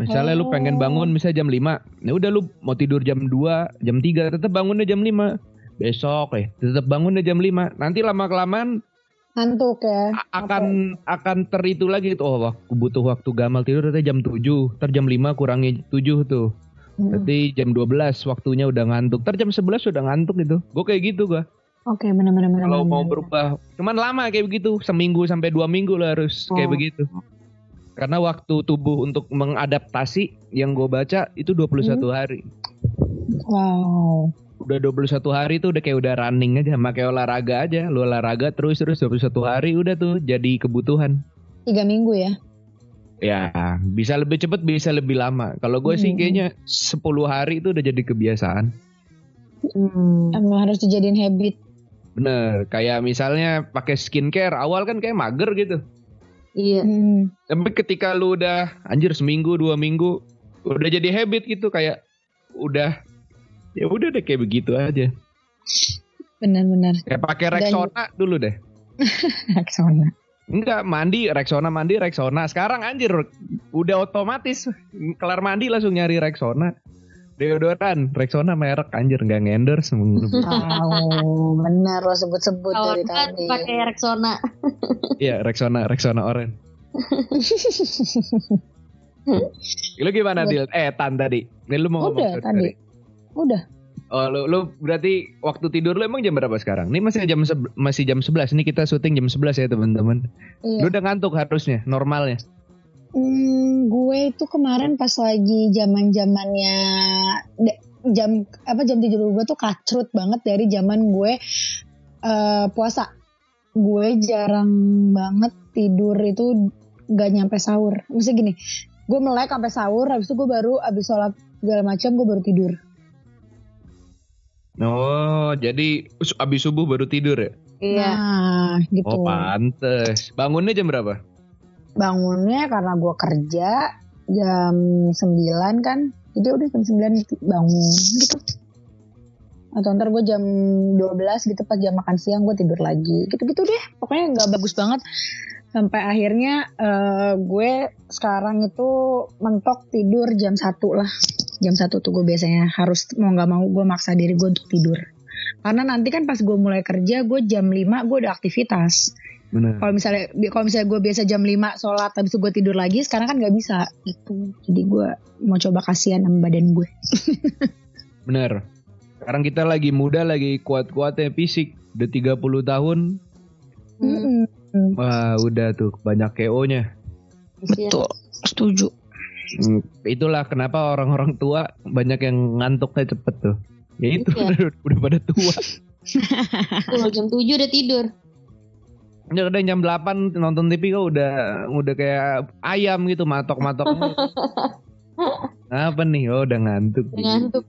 Speaker 2: misalnya lu pengen bangun misalnya jam 5 ya udah lu mau tidur jam 2 jam 3 tetap bangunnya jam 5 besok ya tetap bangunnya jam 5 nanti lama kelamaan
Speaker 3: Ngantuk ya.
Speaker 2: akan akan ter itu lagi tuh oh aku butuh waktu gamal tidur ternyata jam 7 ter jam 5 kurangi 7 tuh
Speaker 3: Mm-mm.
Speaker 2: Berarti jam 12 waktunya udah ngantuk. Ntar jam 11 udah ngantuk gitu. Gue kayak gitu gua.
Speaker 3: Oke, benar-benar benar.
Speaker 2: Kalau
Speaker 3: benar,
Speaker 2: mau berubah, cuman lama kayak begitu. Seminggu sampai dua minggu lah harus kayak
Speaker 3: Oh.
Speaker 2: begitu. Karena waktu tubuh untuk mengadaptasi yang gue baca itu 21 hari.
Speaker 3: Wow.
Speaker 2: Udah 21 hari tuh udah kayak udah running aja, kayak olahraga aja. Lu olahraga terus terus 21 hari udah tuh jadi kebutuhan.
Speaker 3: Tiga minggu ya.
Speaker 2: Ya, bisa lebih cepat, bisa lebih lama. Kalau gue sih
Speaker 3: Hmm.
Speaker 2: kayaknya 10 hari itu udah jadi kebiasaan.
Speaker 4: Hmm.
Speaker 3: Emang harus dijadiin habit.
Speaker 2: Bener, kayak misalnya pakai skincare awal kan kayak mager gitu.
Speaker 4: iya
Speaker 3: Hmm.
Speaker 2: Tapi ketika lu udah anjir seminggu dua minggu udah jadi habit gitu kayak udah ya udah deh kayak begitu aja.
Speaker 3: Benar-benar.
Speaker 2: Kayak pakai
Speaker 3: Dan-
Speaker 2: Rexona dulu deh.
Speaker 3: Rexona.
Speaker 2: Enggak mandi Rexona mandi Rexona. Sekarang anjir udah otomatis kelar mandi langsung nyari Rexona. Deodoran Rexona merek anjir nggak ngendorse.
Speaker 3: Wow, benar lo sebut-sebut
Speaker 4: Tahun
Speaker 3: dari
Speaker 4: kan
Speaker 3: tadi.
Speaker 4: pakai Rexona
Speaker 2: Iya, Rexona, Rexona Oren. lu gimana, Dil? Eh, Tan tadi. Ini lu mau ngomong
Speaker 3: Udah
Speaker 2: sorry,
Speaker 3: tadi. Udah.
Speaker 2: Oh, lu, lu berarti waktu tidur lu emang jam berapa sekarang? Ini masih jam masih jam 11. Ini kita syuting jam 11 ya, teman-teman.
Speaker 3: Iya.
Speaker 2: Lu udah ngantuk harusnya, normalnya.
Speaker 3: Hmm, gue itu kemarin pas lagi zaman zamannya jam apa jam tidur gue tuh kacrut banget dari zaman gue eh, puasa. Gue jarang banget tidur itu gak nyampe sahur. Maksudnya gini, gue melek sampai sahur, habis itu gue baru abis sholat segala macam gue baru tidur.
Speaker 2: Oh, jadi abis subuh baru tidur ya?
Speaker 4: Iya.
Speaker 3: Nah, gitu.
Speaker 2: Oh, pantes. Bangunnya jam berapa?
Speaker 3: Bangunnya karena gue kerja jam 9 kan. Jadi udah jam 9 bangun gitu. Atau ntar gue jam 12 gitu pas jam makan siang gue tidur lagi. Gitu-gitu deh. Pokoknya nggak bagus banget. Sampai akhirnya eh, gue sekarang itu mentok tidur jam 1 lah. Jam 1 tuh gue biasanya harus mau nggak mau gue maksa diri gue untuk tidur. Karena nanti kan pas gue mulai kerja gue jam 5 gue udah aktivitas. Kalau misalnya kalau misalnya gue biasa jam 5 sholat habis itu gue tidur lagi sekarang kan nggak bisa gitu jadi gue mau coba kasihan sama badan gue
Speaker 2: Bener. Sekarang kita lagi muda, lagi kuat-kuatnya fisik. Udah 30 tahun,
Speaker 4: Hmm.
Speaker 3: Mm-mm.
Speaker 2: wah udah tuh banyak KO-nya.
Speaker 4: Betul.
Speaker 3: setuju
Speaker 2: Hmm, Itulah kenapa orang-orang tua banyak yang ngantuknya cepet tuh. Ya itu
Speaker 4: Iya.
Speaker 2: udah, udah pada tua.
Speaker 4: Tuh, jam 7 udah tidur.
Speaker 2: Ya udah jam 8 nonton TV kok udah udah kayak ayam gitu matok-matok. Apa nih? Oh udah ngantuk.
Speaker 4: Ngantuk.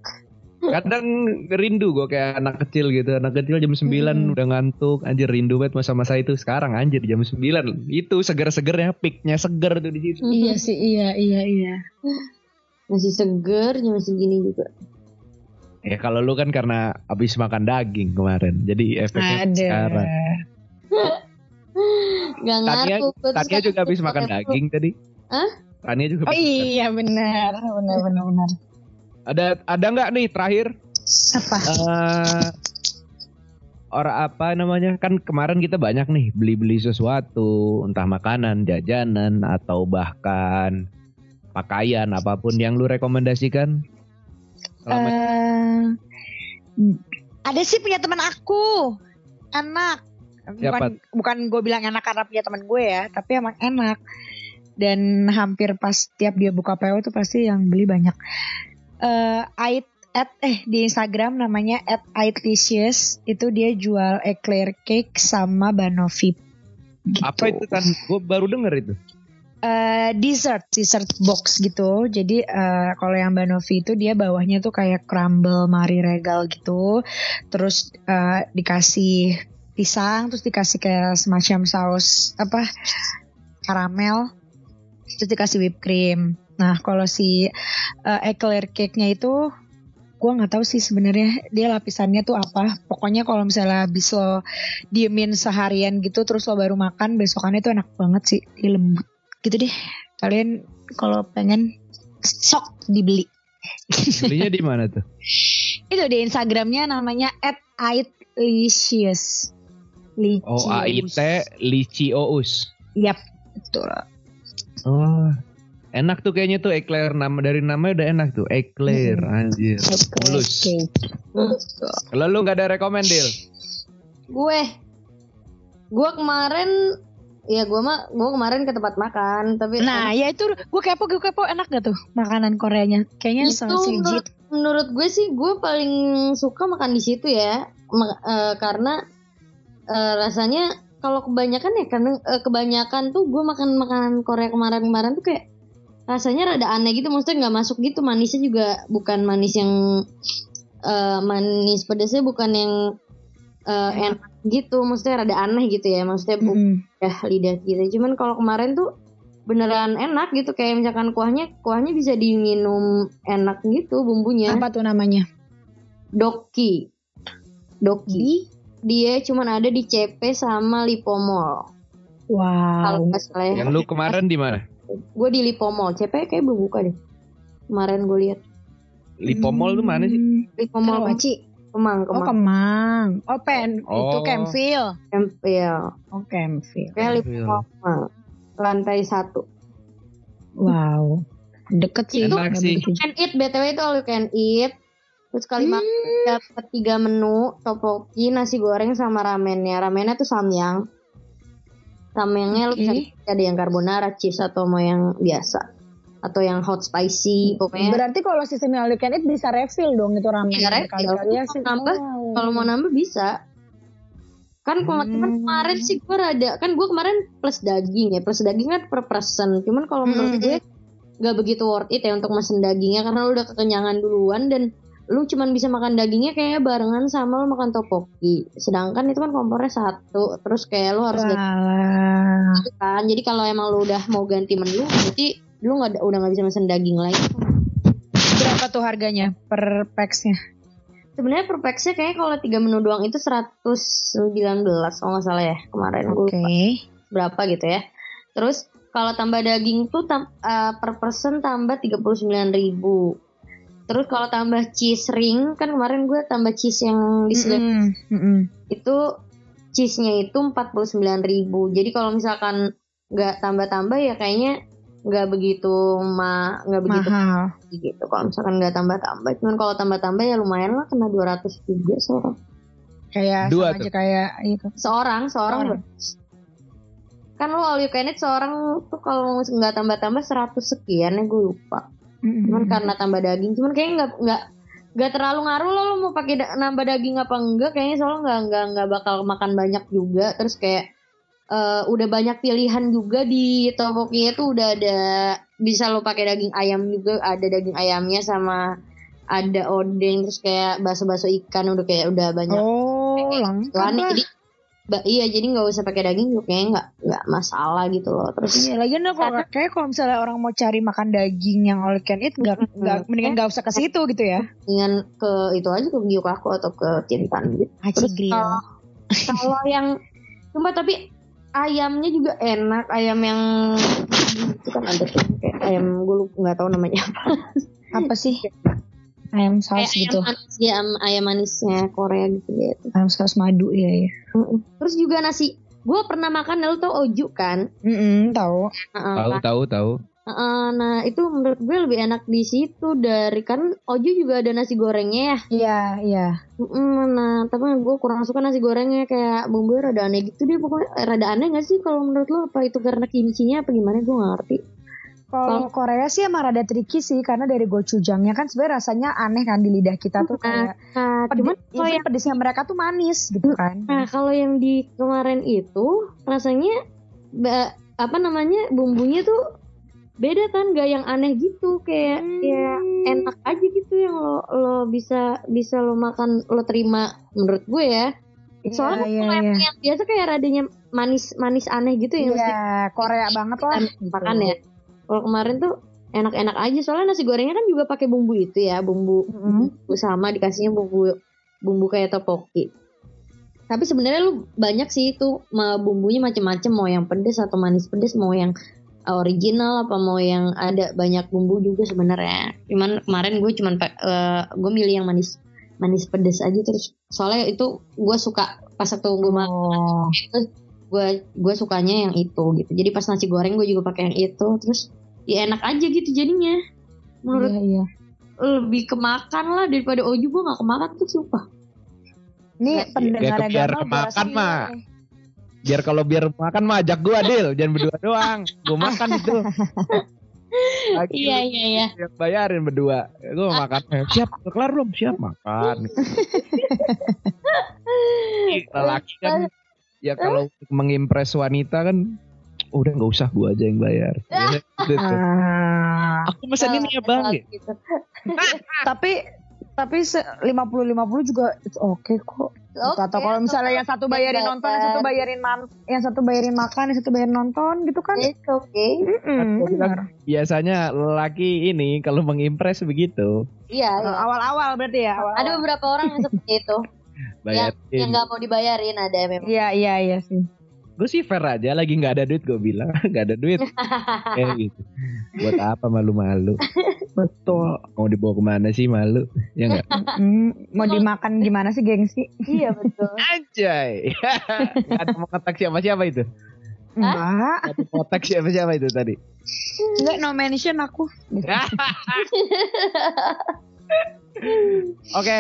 Speaker 2: Kadang rindu gue kayak anak kecil gitu. Anak kecil jam 9
Speaker 3: Hmm.
Speaker 2: udah ngantuk. Anjir rindu banget masa-masa itu. Sekarang anjir jam 9. Itu seger-segernya peaknya seger tuh di situ.
Speaker 3: iya sih iya iya iya
Speaker 4: Masih seger jam segini juga.
Speaker 2: Ya kalau lu kan karena habis makan daging kemarin. Jadi efeknya
Speaker 3: ada
Speaker 2: sekarang.
Speaker 4: Gak
Speaker 2: Tania,
Speaker 4: ngaruh.
Speaker 2: Juga habis makan daging tadi.
Speaker 4: Hah?
Speaker 2: Tania juga
Speaker 3: oh iya benar. Benar benar benar.
Speaker 2: Ada ada nggak nih terakhir?
Speaker 3: Apa?
Speaker 2: Eh orang apa namanya? Kan kemarin kita banyak nih beli-beli sesuatu. Entah makanan, jajanan atau bahkan pakaian apa pun yang lu rekomendasikan. Selama
Speaker 5: Eh, ada sih punya teman aku. Enak bukan bukan gue bilang enak karena punya teman gue ya tapi emang enak dan hampir pas tiap dia buka PO tuh pasti yang beli banyak eh Ait at eh di Instagram namanya at Aiticious itu dia jual eclair cake sama banoffee gitu.
Speaker 2: apa itu kan? Gue baru denger itu.
Speaker 5: eh dessert dessert box gitu jadi eh, kalau yang banoffee itu dia bawahnya tuh kayak crumble mari regal gitu terus eh, dikasih pisang terus dikasih kayak semacam saus apa karamel terus dikasih whipped cream. Nah kalau si eh, eclair cake nya itu gue nggak tahu sih sebenarnya dia lapisannya tuh apa. Pokoknya kalau misalnya habis lo diemin seharian gitu terus lo baru makan besokannya tuh enak banget sih dia lembut gitu deh. Kalian kalau pengen sok dibeli.
Speaker 2: Belinya di mana tuh?
Speaker 5: itu di instagramnya namanya at aitlicious
Speaker 2: Oh A I T Licious.
Speaker 5: Yap, betul.
Speaker 2: Oh. Enak tuh kayaknya tuh eclair nama dari namanya udah enak tuh eclair anjir. Mulus. Kalau lu nggak ada rekomend deal.
Speaker 4: Gue. Gue kemarin ya gue mah gue kemarin ke tempat makan tapi
Speaker 5: Nah, ya itu gue kepo, gue kepo enak gak tuh makanan Koreanya? Kayaknya
Speaker 4: itu
Speaker 5: sangat
Speaker 4: menurut, menurut gue sih gue paling suka makan di situ ya Ma- eh, karena eh, rasanya kalau kebanyakan ya karena eh, kebanyakan tuh gue makan makanan Korea kemarin-kemarin tuh kayak rasanya rada aneh gitu. Maksudnya nggak masuk gitu. Manisnya juga bukan manis yang eh, manis pedasnya bukan yang eh, enak gitu. Maksudnya rada aneh gitu ya. Maksudnya bu-
Speaker 5: Mm-mm.
Speaker 4: ya lidah gitu cuman kalau kemarin tuh beneran enak gitu. Kayak misalkan kuahnya kuahnya bisa diminum enak gitu bumbunya.
Speaker 3: Apa tuh namanya?
Speaker 4: Doki. Doki dia cuman ada di CP sama Lipomol kalau
Speaker 3: wow
Speaker 4: nggak salah ya
Speaker 2: Yang lu kemarin di mana?
Speaker 4: gue di Lipomol CP kayak belum buka deh kemarin gue lihat
Speaker 2: Lipomol tuh mana sih?
Speaker 5: Hmm,
Speaker 4: Lipomol
Speaker 3: Karawaci
Speaker 4: Kemang,
Speaker 3: Oh
Speaker 4: Kemang.
Speaker 3: Kemang. Oh pen itu
Speaker 2: Oh.
Speaker 3: Campville.
Speaker 4: Campville.
Speaker 3: Oh.
Speaker 4: Kayak. Kemang. Lantai satu.
Speaker 3: Wow. Deket sih.
Speaker 4: Itu
Speaker 2: sih.
Speaker 4: Can eat, BTW itu all you can eat. Terus kali
Speaker 3: Hmm.
Speaker 4: makan dapat tiga menu, topoki, nasi goreng sama ramennya. Ramennya tuh samyang. Samyangnya lu bisa ada yang carbonara, cheese atau mau yang biasa. Atau yang hot spicy, pokoknya.
Speaker 6: Berarti kalau sistem all you can eat bisa refill dong itu ramen.
Speaker 4: Iya, refill.
Speaker 6: Ya sih.
Speaker 4: Nambah,
Speaker 6: Wow.
Speaker 4: Kalau mau nambah bisa. Kan kalau
Speaker 3: Hmm.
Speaker 4: kemarin sih gue rada kan gue kemarin plus daging ya plus daging kan per person cuman kalau menurut
Speaker 3: Hmm.
Speaker 4: gue nggak begitu worth it ya untuk mesen dagingnya karena lu udah kekenyangan duluan dan lu cuman bisa makan dagingnya kayaknya barengan sama lu makan topoki sedangkan itu kan kompornya satu terus kayak lu harus ganti
Speaker 3: Walah.
Speaker 4: kan jadi kalau emang lu udah mau ganti menu berarti lu nggak udah nggak bisa mesen daging lagi
Speaker 3: Berapa tuh harganya per packsnya?
Speaker 4: sebenarnya per packsnya kayaknya kalau tiga menu doang itu 119 kalau nggak salah ya kemarin gue
Speaker 3: Oke.
Speaker 4: lupa berapa gitu ya terus kalau tambah daging tuh tam- eh, per person tambah 39.000 terus kalau tambah cheese ring kan kemarin gue tambah cheese yang di selip
Speaker 3: Mm-mm, mm-mm.
Speaker 4: itu cheese-nya itu 49.000 jadi kalau misalkan nggak tambah-tambah ya kayaknya nggak begitu ma nggak begitu
Speaker 3: Mahal.
Speaker 4: gitu kalau misalkan nggak tambah-tambah cuman kalau tambah-tambah ya lumayan lah kena 200 juga seorang
Speaker 3: Kayak
Speaker 2: Dua
Speaker 3: sama
Speaker 2: tuh.
Speaker 3: aja kayak itu.
Speaker 4: seorang seorang
Speaker 3: Seorang.
Speaker 4: kan lo all you can eat seorang tuh kalau nggak tambah-tambah 100 sekian ya gue lupa Cuman karena tambah daging cuman kayaknya nggak nggak nggak terlalu ngaruh lah lo mau pakai da- nambah daging apa enggak. Kayaknya soalnya nggak nggak nggak bakal makan banyak juga. Terus kayak eh, udah banyak pilihan juga di topoki tuh udah ada bisa lo pakai daging ayam juga. Ada daging ayamnya sama ada odeng terus kayak bakso-bakso ikan udah kayak udah banyak.
Speaker 3: Oh, lengkap
Speaker 4: jadi ba- iya jadi nggak usah pakai daging juga kayaknya nggak nggak masalah gitu loh. Terus
Speaker 3: Iya, lagi kalau kayak kalau misalnya orang mau cari makan daging yang all can eat, nggak nggak mendingan nggak usah ke situ gitu ya.
Speaker 4: dengan ke itu aja ke Gyukaku atau ke Cintan gitu.
Speaker 3: Haji
Speaker 4: Terus kalau kalau yang cuma tapi ayamnya juga enak ayam yang itu kan ada tuh kayak ayam gue nggak tahu namanya apa.
Speaker 3: Apa sih? Ayam
Speaker 4: kayak
Speaker 3: saus gitu.
Speaker 4: ayam manis ya ayam, ayam manisnya Korea gitu gitu
Speaker 3: Ayam saus madu ya ya.
Speaker 4: terus juga nasi gue pernah makan lu tau oju kan
Speaker 3: Mm tahu.
Speaker 4: Heeh,
Speaker 2: Tahu tahu tahu.
Speaker 4: Heeh, nah itu menurut gue lebih enak di situ dari kan oju juga ada nasi gorengnya ya
Speaker 3: Iya, iya.
Speaker 4: Mm, nah tapi gue kurang suka nasi gorengnya kayak bumbunya rada aneh gitu deh pokoknya eh, rada aneh gak sih kalau menurut lo apa itu karena kimchinya apa gimana gue gak ngerti
Speaker 3: Kalau Korea sih emang rada tricky sih karena dari gochujangnya kan sebenarnya rasanya aneh kan di lidah kita tuh kayak
Speaker 4: nah
Speaker 3: pedi-
Speaker 4: cuman kalau yang
Speaker 3: pedesnya mereka tuh manis gitu kan.
Speaker 4: nah kalau yang di kemarin itu rasanya apa namanya bumbunya tuh beda kan gak yang aneh gitu kayak ya enak aja gitu yang lo lo bisa bisa lo makan lo terima menurut gue ya soalnya
Speaker 3: Iya,
Speaker 4: kalau
Speaker 3: iya,
Speaker 4: yang,
Speaker 3: iya.
Speaker 4: yang biasa kayak radanya manis manis aneh gitu ya
Speaker 3: Iya, Korea banget lah. gitu.
Speaker 4: makan ya. Kalau kemarin tuh enak-enak aja soalnya nasi gorengnya kan juga pakai bumbu itu ya, bumbu,
Speaker 3: Mm-mm.
Speaker 4: bumbu sama dikasihnya bumbu bumbu kayak topoki. Tapi sebenarnya lu banyak sih itu bumbunya macem-macem mau yang pedes atau manis pedes mau yang uh, original apa mau yang ada banyak bumbu juga sebenarnya. Cuman kemarin gue cuman eh, gue milih yang manis manis pedes aja terus soalnya itu gue suka pas waktu gue makan
Speaker 3: Oh.
Speaker 4: gue gue sukanya yang itu gitu jadi pas nasi goreng gue juga pakai yang itu terus ya enak aja gitu jadinya menurut
Speaker 3: Iya, iya.
Speaker 4: lebih kemakan lah daripada oju gue gak kemakan tuh sumpah
Speaker 3: Nih
Speaker 2: Ya,
Speaker 3: pendengar
Speaker 2: biar
Speaker 3: Gamal
Speaker 2: kemakan, mah. Biar kalau biar makan mah ajak gua Dil, jangan berdua doang. Gua makan itu. Lagi
Speaker 4: iya iya iya
Speaker 2: yang bayarin berdua. Gua makan. Eh, Siap, kelar belum? Siap makan. Lelaki kan ya kalau mengimpress wanita kan udah nggak usah gua aja yang bayar.
Speaker 3: Ah.
Speaker 2: Aku mesen ini ya bang.
Speaker 4: gitu.
Speaker 3: tapi tapi lima puluh lima puluh juga it's oke kok.
Speaker 4: Oke,
Speaker 3: Atau kalau misalnya yang satu bayarin nonton, yang satu bayarin man, yang satu bayarin makan, yang satu bayarin nonton gitu kan?
Speaker 4: It's okay
Speaker 3: benar.
Speaker 2: Biasanya lelaki ini kalau mengimpress begitu
Speaker 4: iya iya.
Speaker 3: Awal-awal berarti ya. Awal
Speaker 4: ada beberapa orang yang seperti itu
Speaker 2: bayarin.
Speaker 4: yang gak mau dibayarin ada memang
Speaker 3: Iya iya iya sih.
Speaker 2: Gue sih fair aja lagi nggak ada duit gue bilang nggak ada duit. Kayak gitu. Buat apa malu-malu?
Speaker 3: Betul.
Speaker 2: mau dibawa ke mana sih malu? Ya nggak?
Speaker 3: Mau dimakan gimana sih gengsi?
Speaker 4: iya betul.
Speaker 2: Anjay. Nggak ada mau kontak siapa siapa itu?
Speaker 3: Enggak.
Speaker 2: kontak siapa siapa itu tadi?
Speaker 3: Enggak no mention aku.
Speaker 2: oke.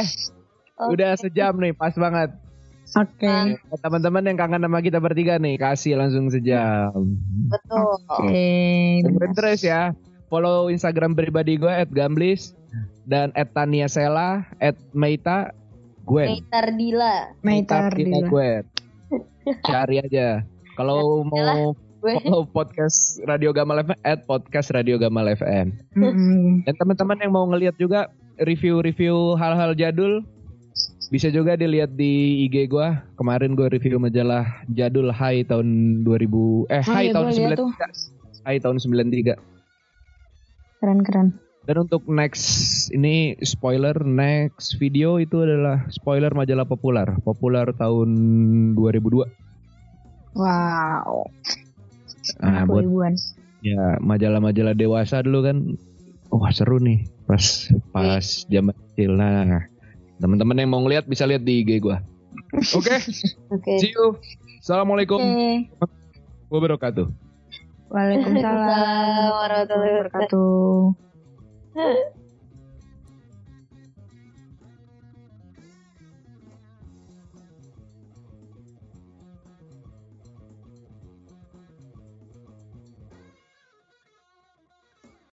Speaker 2: Udah sejam nih pas banget
Speaker 3: Oke.
Speaker 2: Buat teman-teman yang kangen sama kita bertiga nih kasih langsung sejam
Speaker 4: Betul.
Speaker 3: Oke.
Speaker 2: Dengerin terus ya. Follow Instagram pribadi gue @gamblis dan @taniasela @meita Gwen.
Speaker 4: Meitar Dila.
Speaker 3: Meitar
Speaker 2: Kita
Speaker 3: Dila.
Speaker 2: Gwen. Cari aja. Kalau mau
Speaker 4: Gue
Speaker 2: follow podcast Radio Gamal FM at podcast Radio Gamal FM.
Speaker 3: Mm-mm.
Speaker 2: Dan teman-teman yang mau ngeliat juga review-review hal-hal jadul bisa juga dilihat di IG gua. Kemarin gue review majalah jadul Hai tahun 2000 eh
Speaker 3: Oh
Speaker 2: Hai
Speaker 3: iya,
Speaker 2: tahun
Speaker 3: gua liat tuh.
Speaker 2: 93. Hai tahun 93.
Speaker 3: Keren keren.
Speaker 2: Dan untuk next ini spoiler next video itu adalah spoiler majalah populer, populer tahun 2002.
Speaker 3: Wow.
Speaker 2: Nah, buat
Speaker 3: ribuan.
Speaker 2: ya majalah-majalah dewasa dulu kan wah seru nih pas pas zaman kecil. Nah, teman-teman yang mau ngeliat bisa lihat di IG gua. Oke,
Speaker 4: Oke.
Speaker 2: see you. Assalamualaikum
Speaker 3: Oke.
Speaker 2: wabarakatuh.
Speaker 3: Waalaikumsalam warahmatullahi wabarakatuh.